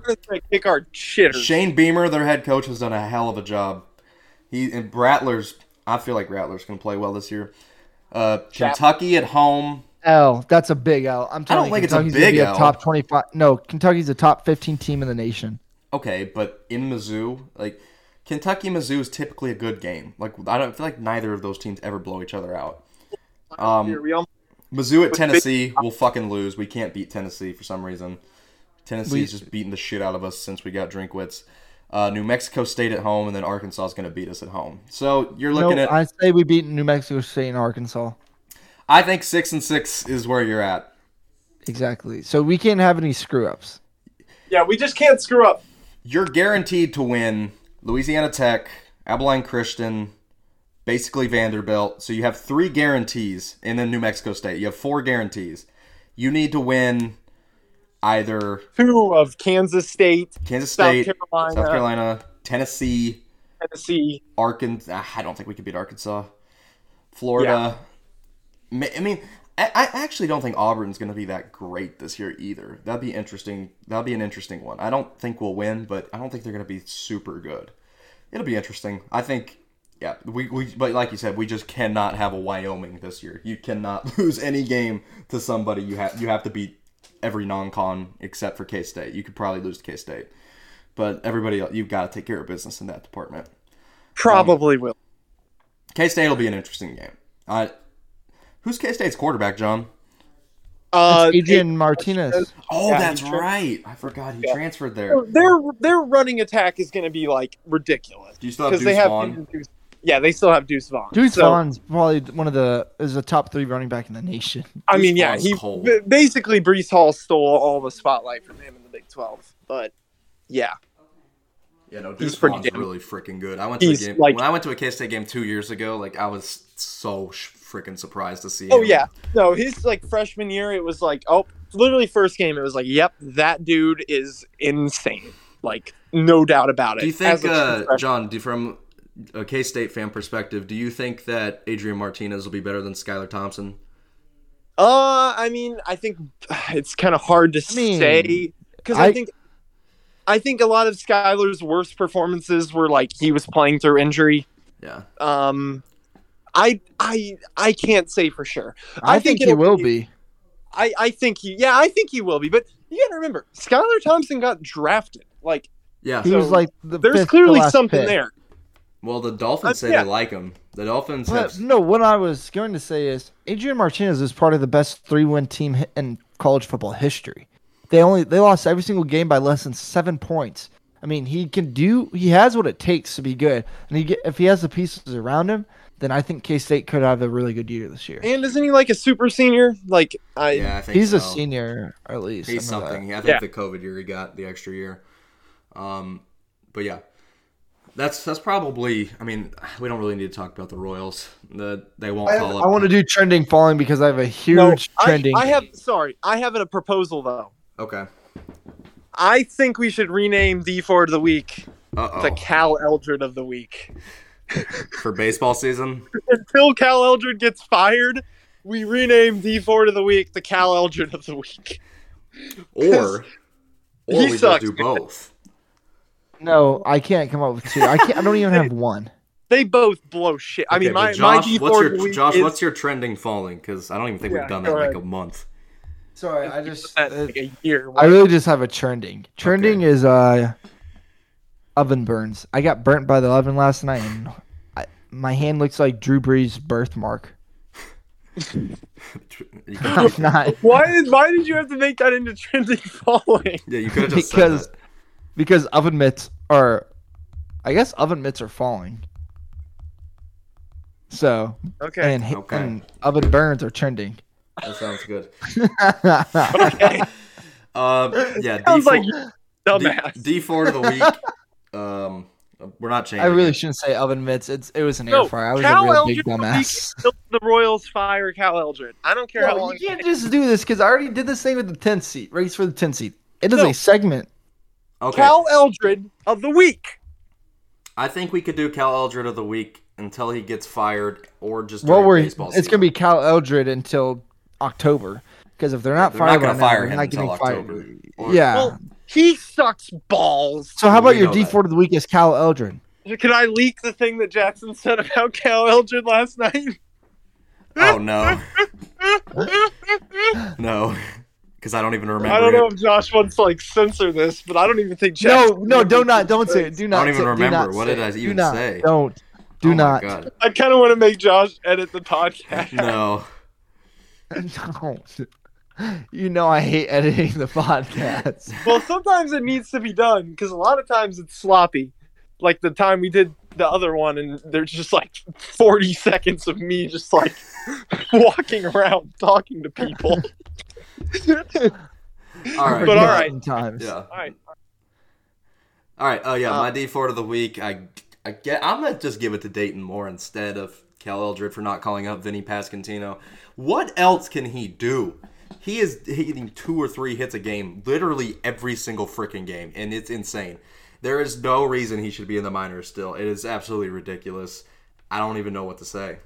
B: kick our shitters.
A: Shane Beamer, their head coach, has done a hell of a job. He and Rattler's. I feel like Rattler's gonna play well this year. Uh, Kentucky at home.
C: L. That's a big L. I'm telling
A: don't
C: you,
A: think it's a big L.
C: a top 25. No, Kentucky's a top 15 team in the nation.
A: Okay, but in Mizzou, like Kentucky, Mizzou is typically a good game. Like I don't feel like neither of those teams ever blow each other out. Um,
B: Here, we almost-
A: Mizzou at Tennessee, we'll fucking lose. We can't beat Tennessee for some reason. Tennessee's
C: We-
A: just beating the shit out of us since we got Drinkwitz. Uh, New Mexico State at home, and then Arkansas is going to beat us at home. So you're
C: No,
A: looking at.
C: I say we beat New Mexico State and Arkansas.
A: I think six and six is where you're at.
C: Exactly. So we can't have any screw ups.
B: yeah, we just can't screw up.
A: You're guaranteed to win Louisiana Tech, Abilene Christian, basically Vanderbilt. So you have three guarantees, and then New Mexico State. You have four guarantees. You need to win either
B: Two of Kansas State,
A: Kansas
B: South
A: State,
B: Carolina,
A: South Carolina, Tennessee,
B: Tennessee.
A: Arkansas. I don't think we could beat Arkansas. Florida. Ma- I mean, I, I actually don't think Auburn's going to be that great this year either. That'd be interesting. That'd be an interesting one. I don't think we'll win, but I don't think they're going to be super good. It'll be interesting. I think. Yeah, we, we but like you said, we just cannot have a Wyoming this year. You cannot lose any game to somebody. You have you have to beat every non-con except for K State. You could probably lose to K State, but everybody else, you've got to take care of business in that department.
B: Probably will.
A: K State will be an interesting game. Uh, who's K State's quarterback, John?
B: Uh,
C: Adrian Martinez.
A: Oh,
B: Yeah,
A: that's
B: he
A: right. I forgot he
B: Yeah.
A: transferred there.
B: their their running attack is going to be like ridiculous
A: Do you still have Deuce
B: they have
A: Vaughn?
B: Deuce- yeah, they still have Deuce Vaughn.
C: Deuce
B: So,
C: Vaughn's probably one of the is a top three running back in the nation.
B: I
A: Deuce
B: mean, yeah,
A: Vaughn's
B: he
A: cold.
B: basically Breece Hall stole all the spotlight from him in the Big Twelve. But yeah,
A: Yeah, no,
B: He's
A: Deuce
B: pretty
A: Vaughn's
B: damn-
A: really freaking good. I went to a game
B: like-
A: when I went to a K State game two years ago. Like I was so sh- freaking surprised to see.
B: oh
A: him.
B: yeah, no, his like freshman year, it was like oh, literally first game, it was like, yep, that dude is insane. Like no doubt about it.
A: Do you think, uh. John, do, from a K State fan perspective, do you think that Adrian Martinez will be better than Skylar Thompson?
B: Uh, I mean, I think it's kind of hard to
C: I mean,
B: say because I,
C: I-
B: think I think a lot of Skylar's worst performances were like he was playing through injury.
A: Yeah,
B: Um, I I I can't say for sure.
C: I,
B: I
C: think,
B: think
C: he
B: it'll be-
C: be.
B: I I think he yeah I think he will be, but you got to remember Skylar Thompson got drafted. Like
A: yeah.
C: He was like the
B: there's
C: fifth
B: clearly
C: last
B: something
C: pick.
B: there.
A: Well, the Dolphins
B: Uh,
A: say
B: yeah.
A: they like him. The Dolphins
C: But
A: have.
C: no, what I was going to say is Adrian Martinez is part of the best three-win team hi- in college football history. They only they lost every single game by less than seven points. I mean, he can do. He has what it takes to be good, and he get if he has the pieces around him, then I think K State could have a really good year this year.
B: And isn't he like a super senior? Like I
A: Yeah, I think
C: He's a senior, at least.
A: He's
C: I know that.
A: something. I think
B: Yeah.
A: the COVID year he got the extra year. Um, but yeah, that's that's probably. I mean, we don't really need to talk about the Royals. The they won't
C: I,
A: call up.
C: I want to do trending falling because I have a huge
B: no,
C: trending.
B: I have sorry, I have a proposal though.
A: Okay.
B: I think we should rename D Ford of the week
A: Uh
B: the
A: oh.
B: Cal Eldred of the week.
A: For baseball season.
B: Until Cal Eldred gets fired, we rename the Ford of the week the Cal Eldred of the week.
A: Or, or
B: He
A: we
B: sucks,
A: just do both.
C: no, I can't come up with two. I can't. I don't even have one.
B: They both blow shit. I mean, my
A: Josh,
B: my D
A: what's
B: Ford
A: your
B: week
A: Josh?
B: is
A: What's your trending falling? Because I don't even think
B: Yeah,
A: we've done that
B: go
A: in like a month.
C: Sorry, I just.
B: at, like a year.
C: I really just have a trending. Trending is uh oven burns. I got burnt by the oven last night, and I, my hand looks like Drew Brees' birthmark. I'm not
B: why did why did you have to make that into trending following?
A: yeah, you could have just
C: because
A: said that.
C: because oven mitts are, I guess oven mitts are falling. So
B: Okay.
C: and,
A: Okay.
C: and oven burns are trending.
A: That sounds good.
B: Okay.
A: Um, yeah,
B: Sounds
A: D4,
B: like dumbass.
A: D, D4 of the week. Um, we're not changing.
C: I really
A: it.
C: shouldn't say oven mitts. It's it was an
B: No,
C: air fryer. I was
B: Cal
C: a real
B: Eldred
C: big dumbass.
B: The Royals fire Cal Eldred. I don't care how long.
C: you can't just do this because I already did this thing with the 10th seat. Race for the 10th seat. It is
B: No.
C: a segment.
A: Okay,
B: Cal Eldred of the week.
A: I think we could do Cal Eldred of the week until he gets fired or just
C: Well,
A: during
C: we're
A: baseball
C: it's
A: season.
C: gonna be Cal Eldred until October because if they're not
A: They're not
C: fired,
A: gonna
C: by now,
A: fire
C: they're
A: him
C: not
A: until
C: getting fired.
A: Or-
C: Yeah.
B: Well, he sucks balls.
C: so how about
A: we
C: your D four of the week is Cal Eldred?
B: Can I leak the thing that Jackson said about Cal Eldred last night?
A: Oh no, no, because I don't even remember.
B: I don't know
A: it.
B: if Josh wants to like censor this, but I don't even think
C: No,
B: Jackson.
C: no, don't not, don't say it. Do not.
A: I don't even
C: say-
A: remember.
C: not
A: What did I
C: it. Do
A: even
C: not.
A: say?
C: Don't. Do
A: Oh
C: not.
A: God.
B: I kind of want to make Josh edit the podcast.
A: No.
C: Don't. You know I hate editing the podcast.
B: Well, sometimes it needs to be done because a lot of times it's sloppy. Like the time we did the other one, and there's just like 40 seconds of me just like walking around talking to people.
A: All right.
B: But all right.
C: Sometimes.
A: Yeah.
B: All right.
A: All right. Oh yeah,
B: Uh,
A: my D four of the week. I I get. I'm gonna just give it to Dayton Moore instead of Cal Eldred for not calling up Vinny Pasquantino. What else can he do? He is hitting two or three hits a game, literally every single freaking game, and it's insane. There is no reason he should be in the minors still. It is absolutely ridiculous. I don't even know what to say.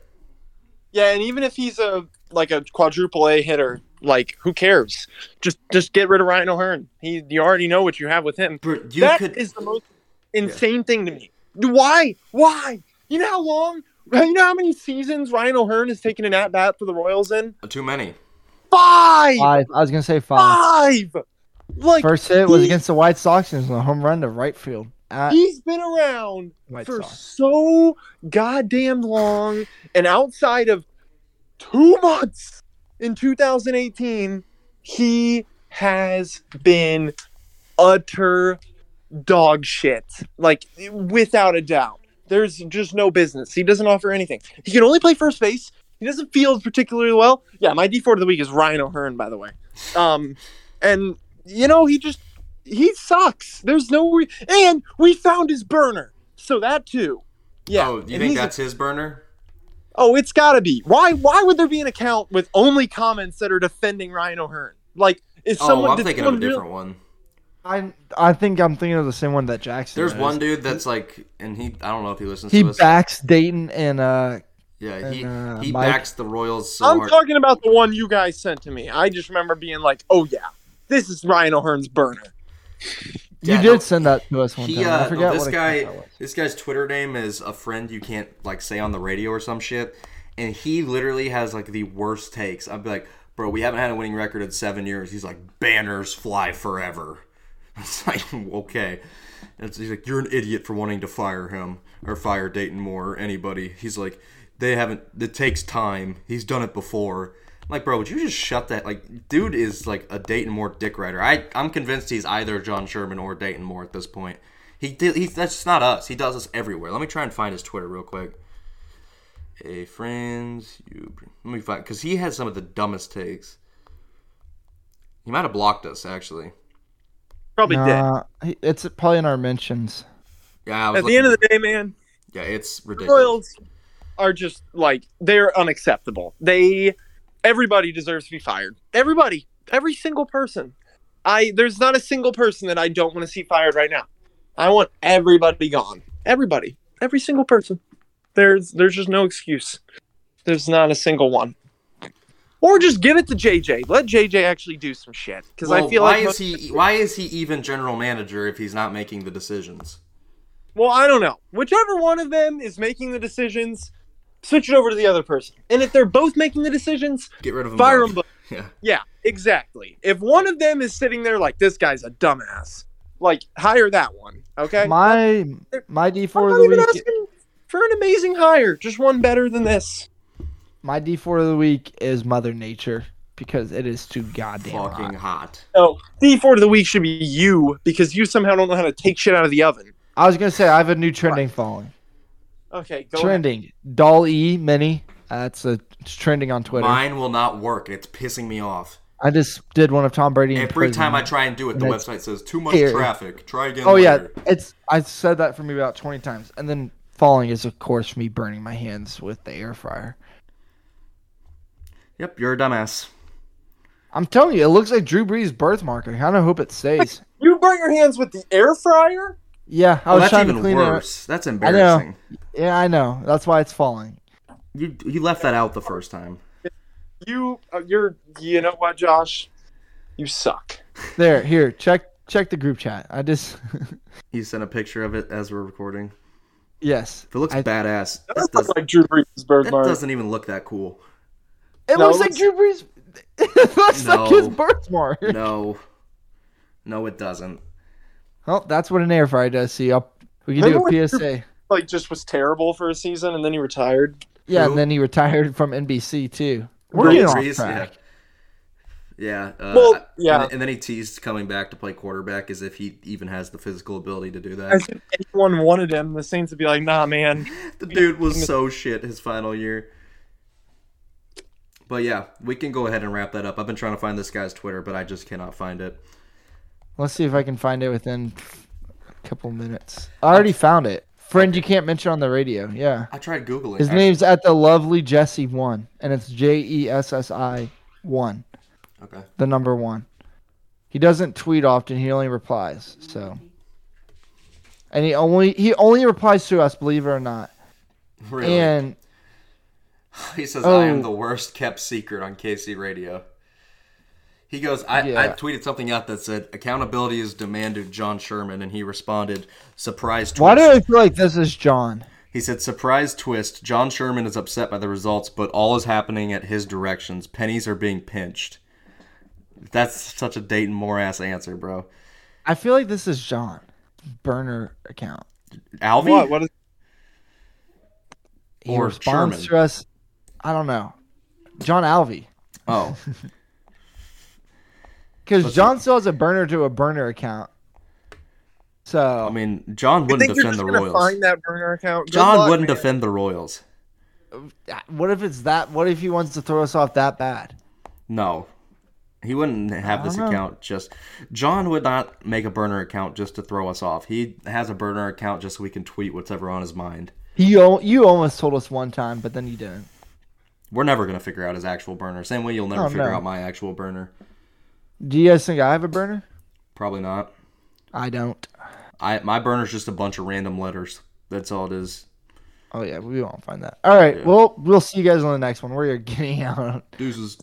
B: Yeah, and even if he's a like a quadruple A hitter, like who cares? Just just get rid of Ryan O'Hearn. He you already know what you have with him.
A: You
B: That
A: could.
B: is the most insane thing to me. Why? Why? You know how long? You know how many seasons Ryan O'Hearn has taken an at bat for the Royals in?
A: Too many.
B: Five.
C: Five. I was gonna say five.
B: Five. Like
C: First hit was against the White Sox and it was a home run to right field. At
B: he's been around
C: White
B: for
C: Sox.
B: so goddamn long, and outside of two months in 2018, he has been utter dog shit. Like without a doubt. There's just no business. He doesn't offer anything. He can only play first base. He doesn't field particularly well. Yeah, my D4 of the week is Ryan O'Hearn, by the way. Um, and you know he just he sucks. There's no re- and we found his burner, so that too. Yeah.
A: Oh, you
B: and
A: think
B: he's-
A: that's his burner?
B: Oh, it's got to be. Why? Why would there be an account with only comments that are defending Ryan O'Hearn? Like, is
A: Oh,
B: someone?
A: I'm thinking of a
B: someone real-
A: different one.
C: I I think I'm thinking of the same one that Jackson.
A: There's
C: is.
A: one dude that's like, and he, I don't know if he listens
C: He
A: to us.
C: backs Dayton and uh
A: Yeah, he
C: and, uh,
A: he
C: Mike.
A: backs the Royals so
B: I'm
A: hard.
B: talking about the one you guys sent to me. I just remember being like, "Oh yeah, this is Ryan O'Hearn's burner."
C: you did
A: no,
C: send that to us one
A: He,
C: time.
A: uh,
C: I forget
A: this
C: what
A: guy,
C: account that was.
A: this guy's Twitter name is a friend you can't like say on the radio or some shit, and he literally has like the worst takes. I'd be like, bro, we haven't had a winning record in seven years. He's like, banners fly forever. It's like, okay. It's, he's like, you're an idiot for wanting to fire him or fire Dayton Moore or anybody. He's like, they haven't. It takes time. He's done it before. I'm like, bro, would you just shut that? Like, dude is like a Dayton Moore dick rider. I I'm convinced he's either John Sherman or Dayton Moore at this point. He did. He's that's not us. He does this everywhere. Let me try and find his Twitter real quick. Hey friends, you. Let me find because he has some of the dumbest takes. He might have blocked us actually.
B: Probably did.
C: Nah, he- it's probably in our mentions.
A: Yeah, I was
B: At the end of the day, man,
A: yeah, it's ridiculous.
B: Royals are just like they're unacceptable. They everybody deserves to be fired. Everybody, every single person. I there's not a single person that I don't want to see fired right now. I want everybody gone. Everybody, every single person. There's there's just no excuse. There's not a single one. Or just give it to JJ. Let JJ actually do some shit. Because
A: Well,
B: I feel
A: why
B: like
A: is he? Why is he even general manager if he's not making the decisions?
B: Well, I don't know. Whichever one of them is making the decisions, switch it over to the other person. And if they're both making the decisions,
A: Get rid of him.
B: fire
A: both.
B: them both.
A: Yeah.
B: Yeah, exactly. If one of them is sitting there like this guy's a dumbass, like hire that one. Okay.
C: My my D
B: I'm
C: four of
B: not
C: the
B: even
C: week.
B: asking for an amazing hire. Just one better than this.
C: My D four of the week is Mother Nature because it is too goddamn
A: Fucking
C: hot.
A: hot.
B: No, D four of the week should be you because you somehow don't know how to take shit out of the oven.
C: I was gonna say I have a new trending following.
B: Okay, go ahead.
C: trending. Doll E Mini. That's a it's trending on Twitter.
A: Mine will not work. It's pissing me off.
C: I just did one of Tom Brady. in
A: Every
C: prison.
A: time I try and do it, the
C: And it's
A: website says too much
C: here.
A: traffic. Try again.
C: Oh yeah, it's I said that for me about twenty times, and then falling is of course me burning my hands with the air fryer.
A: Yep, you're a dumbass.
C: I'm telling you, it looks like Drew Brees' birthmark. I kind of hope it stays.
B: You burn your hands with the air fryer?
C: Yeah, I
A: Oh,
C: was
A: that's
C: trying
A: even
C: to clean
A: worse. That's
C: know.
A: embarrassing.
C: it. Yeah, I know. That's why it's falling.
A: You you left that out the first time.
B: You, uh, you're, you know what, Josh? You suck.
C: There, here, check check the group chat. I just
A: You sent a picture of it as we're recording.
C: yes,
A: If it looks
C: I-
A: badass,
B: That
A: that,
B: looks
A: does,
B: like Drew Brees'
A: that
B: birthmark.
A: doesn't even look that cool.
C: it
B: No,
C: looks
B: it
C: like Drew Brees. it looks like his
A: No.
C: birthmark.
A: No, no, it doesn't.
C: Well, that's what an air fryer does. See, I'll, we can do a
B: when
C: PSA.
B: Like, just was terrible for a season, and then he retired.
C: Yeah,
A: Who?
C: and then he retired from NBC too. We're getting off track.
A: Yeah, yeah. Uh,
B: Well, yeah.
A: And, and then he teased coming back to play quarterback as if he even has the physical ability to do
B: I
A: that.
B: think anyone wanted him. The Saints would be like, nah, man.
A: The dude was so shit his final year. But yeah, we can go ahead and wrap that up. I've been trying to find this guy's Twitter, but I just cannot find it.
C: Let's see if I can find it within a couple minutes. I already found it. Friend, you can't mention on the radio. Yeah.
A: I tried googling.
C: His
A: I-
C: name's at the lovely Jesse one, and it's J E S S I one,
A: Okay.
C: the number one. He doesn't tweet often. He only replies. So, and he only he only replies to us, believe it or not.
A: Really?
C: And
A: he says I am
C: Oh.
A: the worst kept secret on KC Radio. He goes, I, I tweeted something out that said accountability is demanded, John Sherman, and he responded, surprise twist.
C: why do I feel like this is John?
A: He said, surprise twist. John Sherman is upset by the results, but all is happening at his directions. Pennies are being pinched. That's such a Dayton Moore ass answer, bro.
C: I feel like this is John. Burner account.
A: Alvy?
B: What? What is
C: He
A: Or
C: responds
A: Sherman.
C: to us. I don't know. John Alvey.
A: Oh,
C: Because John still has a burner to a burner account. So
A: I mean, John wouldn't
B: think you're
A: defend
B: just
A: the Royals.
B: find that burner account. Good
A: John
B: luck,
A: wouldn't
B: man.
A: defend the Royals.
C: Uh, what if it's that? What if he wants to throw us off that bad?
A: No. He wouldn't have this
C: know.
A: account just. John would not make a burner account just to throw us off. He has a burner account just so we can tweet whatever on his mind.
C: You you almost told us one time, but then you didn't.
A: We're never going to figure out his actual burner. Same way you'll never
C: Oh,
A: figure
C: no.
A: out my actual burner.
C: Do you guys think I have a burner?
A: Probably not.
C: I don't.
A: I My burner's just a bunch of random letters. That's all it is.
C: Oh yeah, we won't find that. All right.
A: Yeah.
C: Well, we'll see you guys on the next one. We're getting out.
A: Deuces.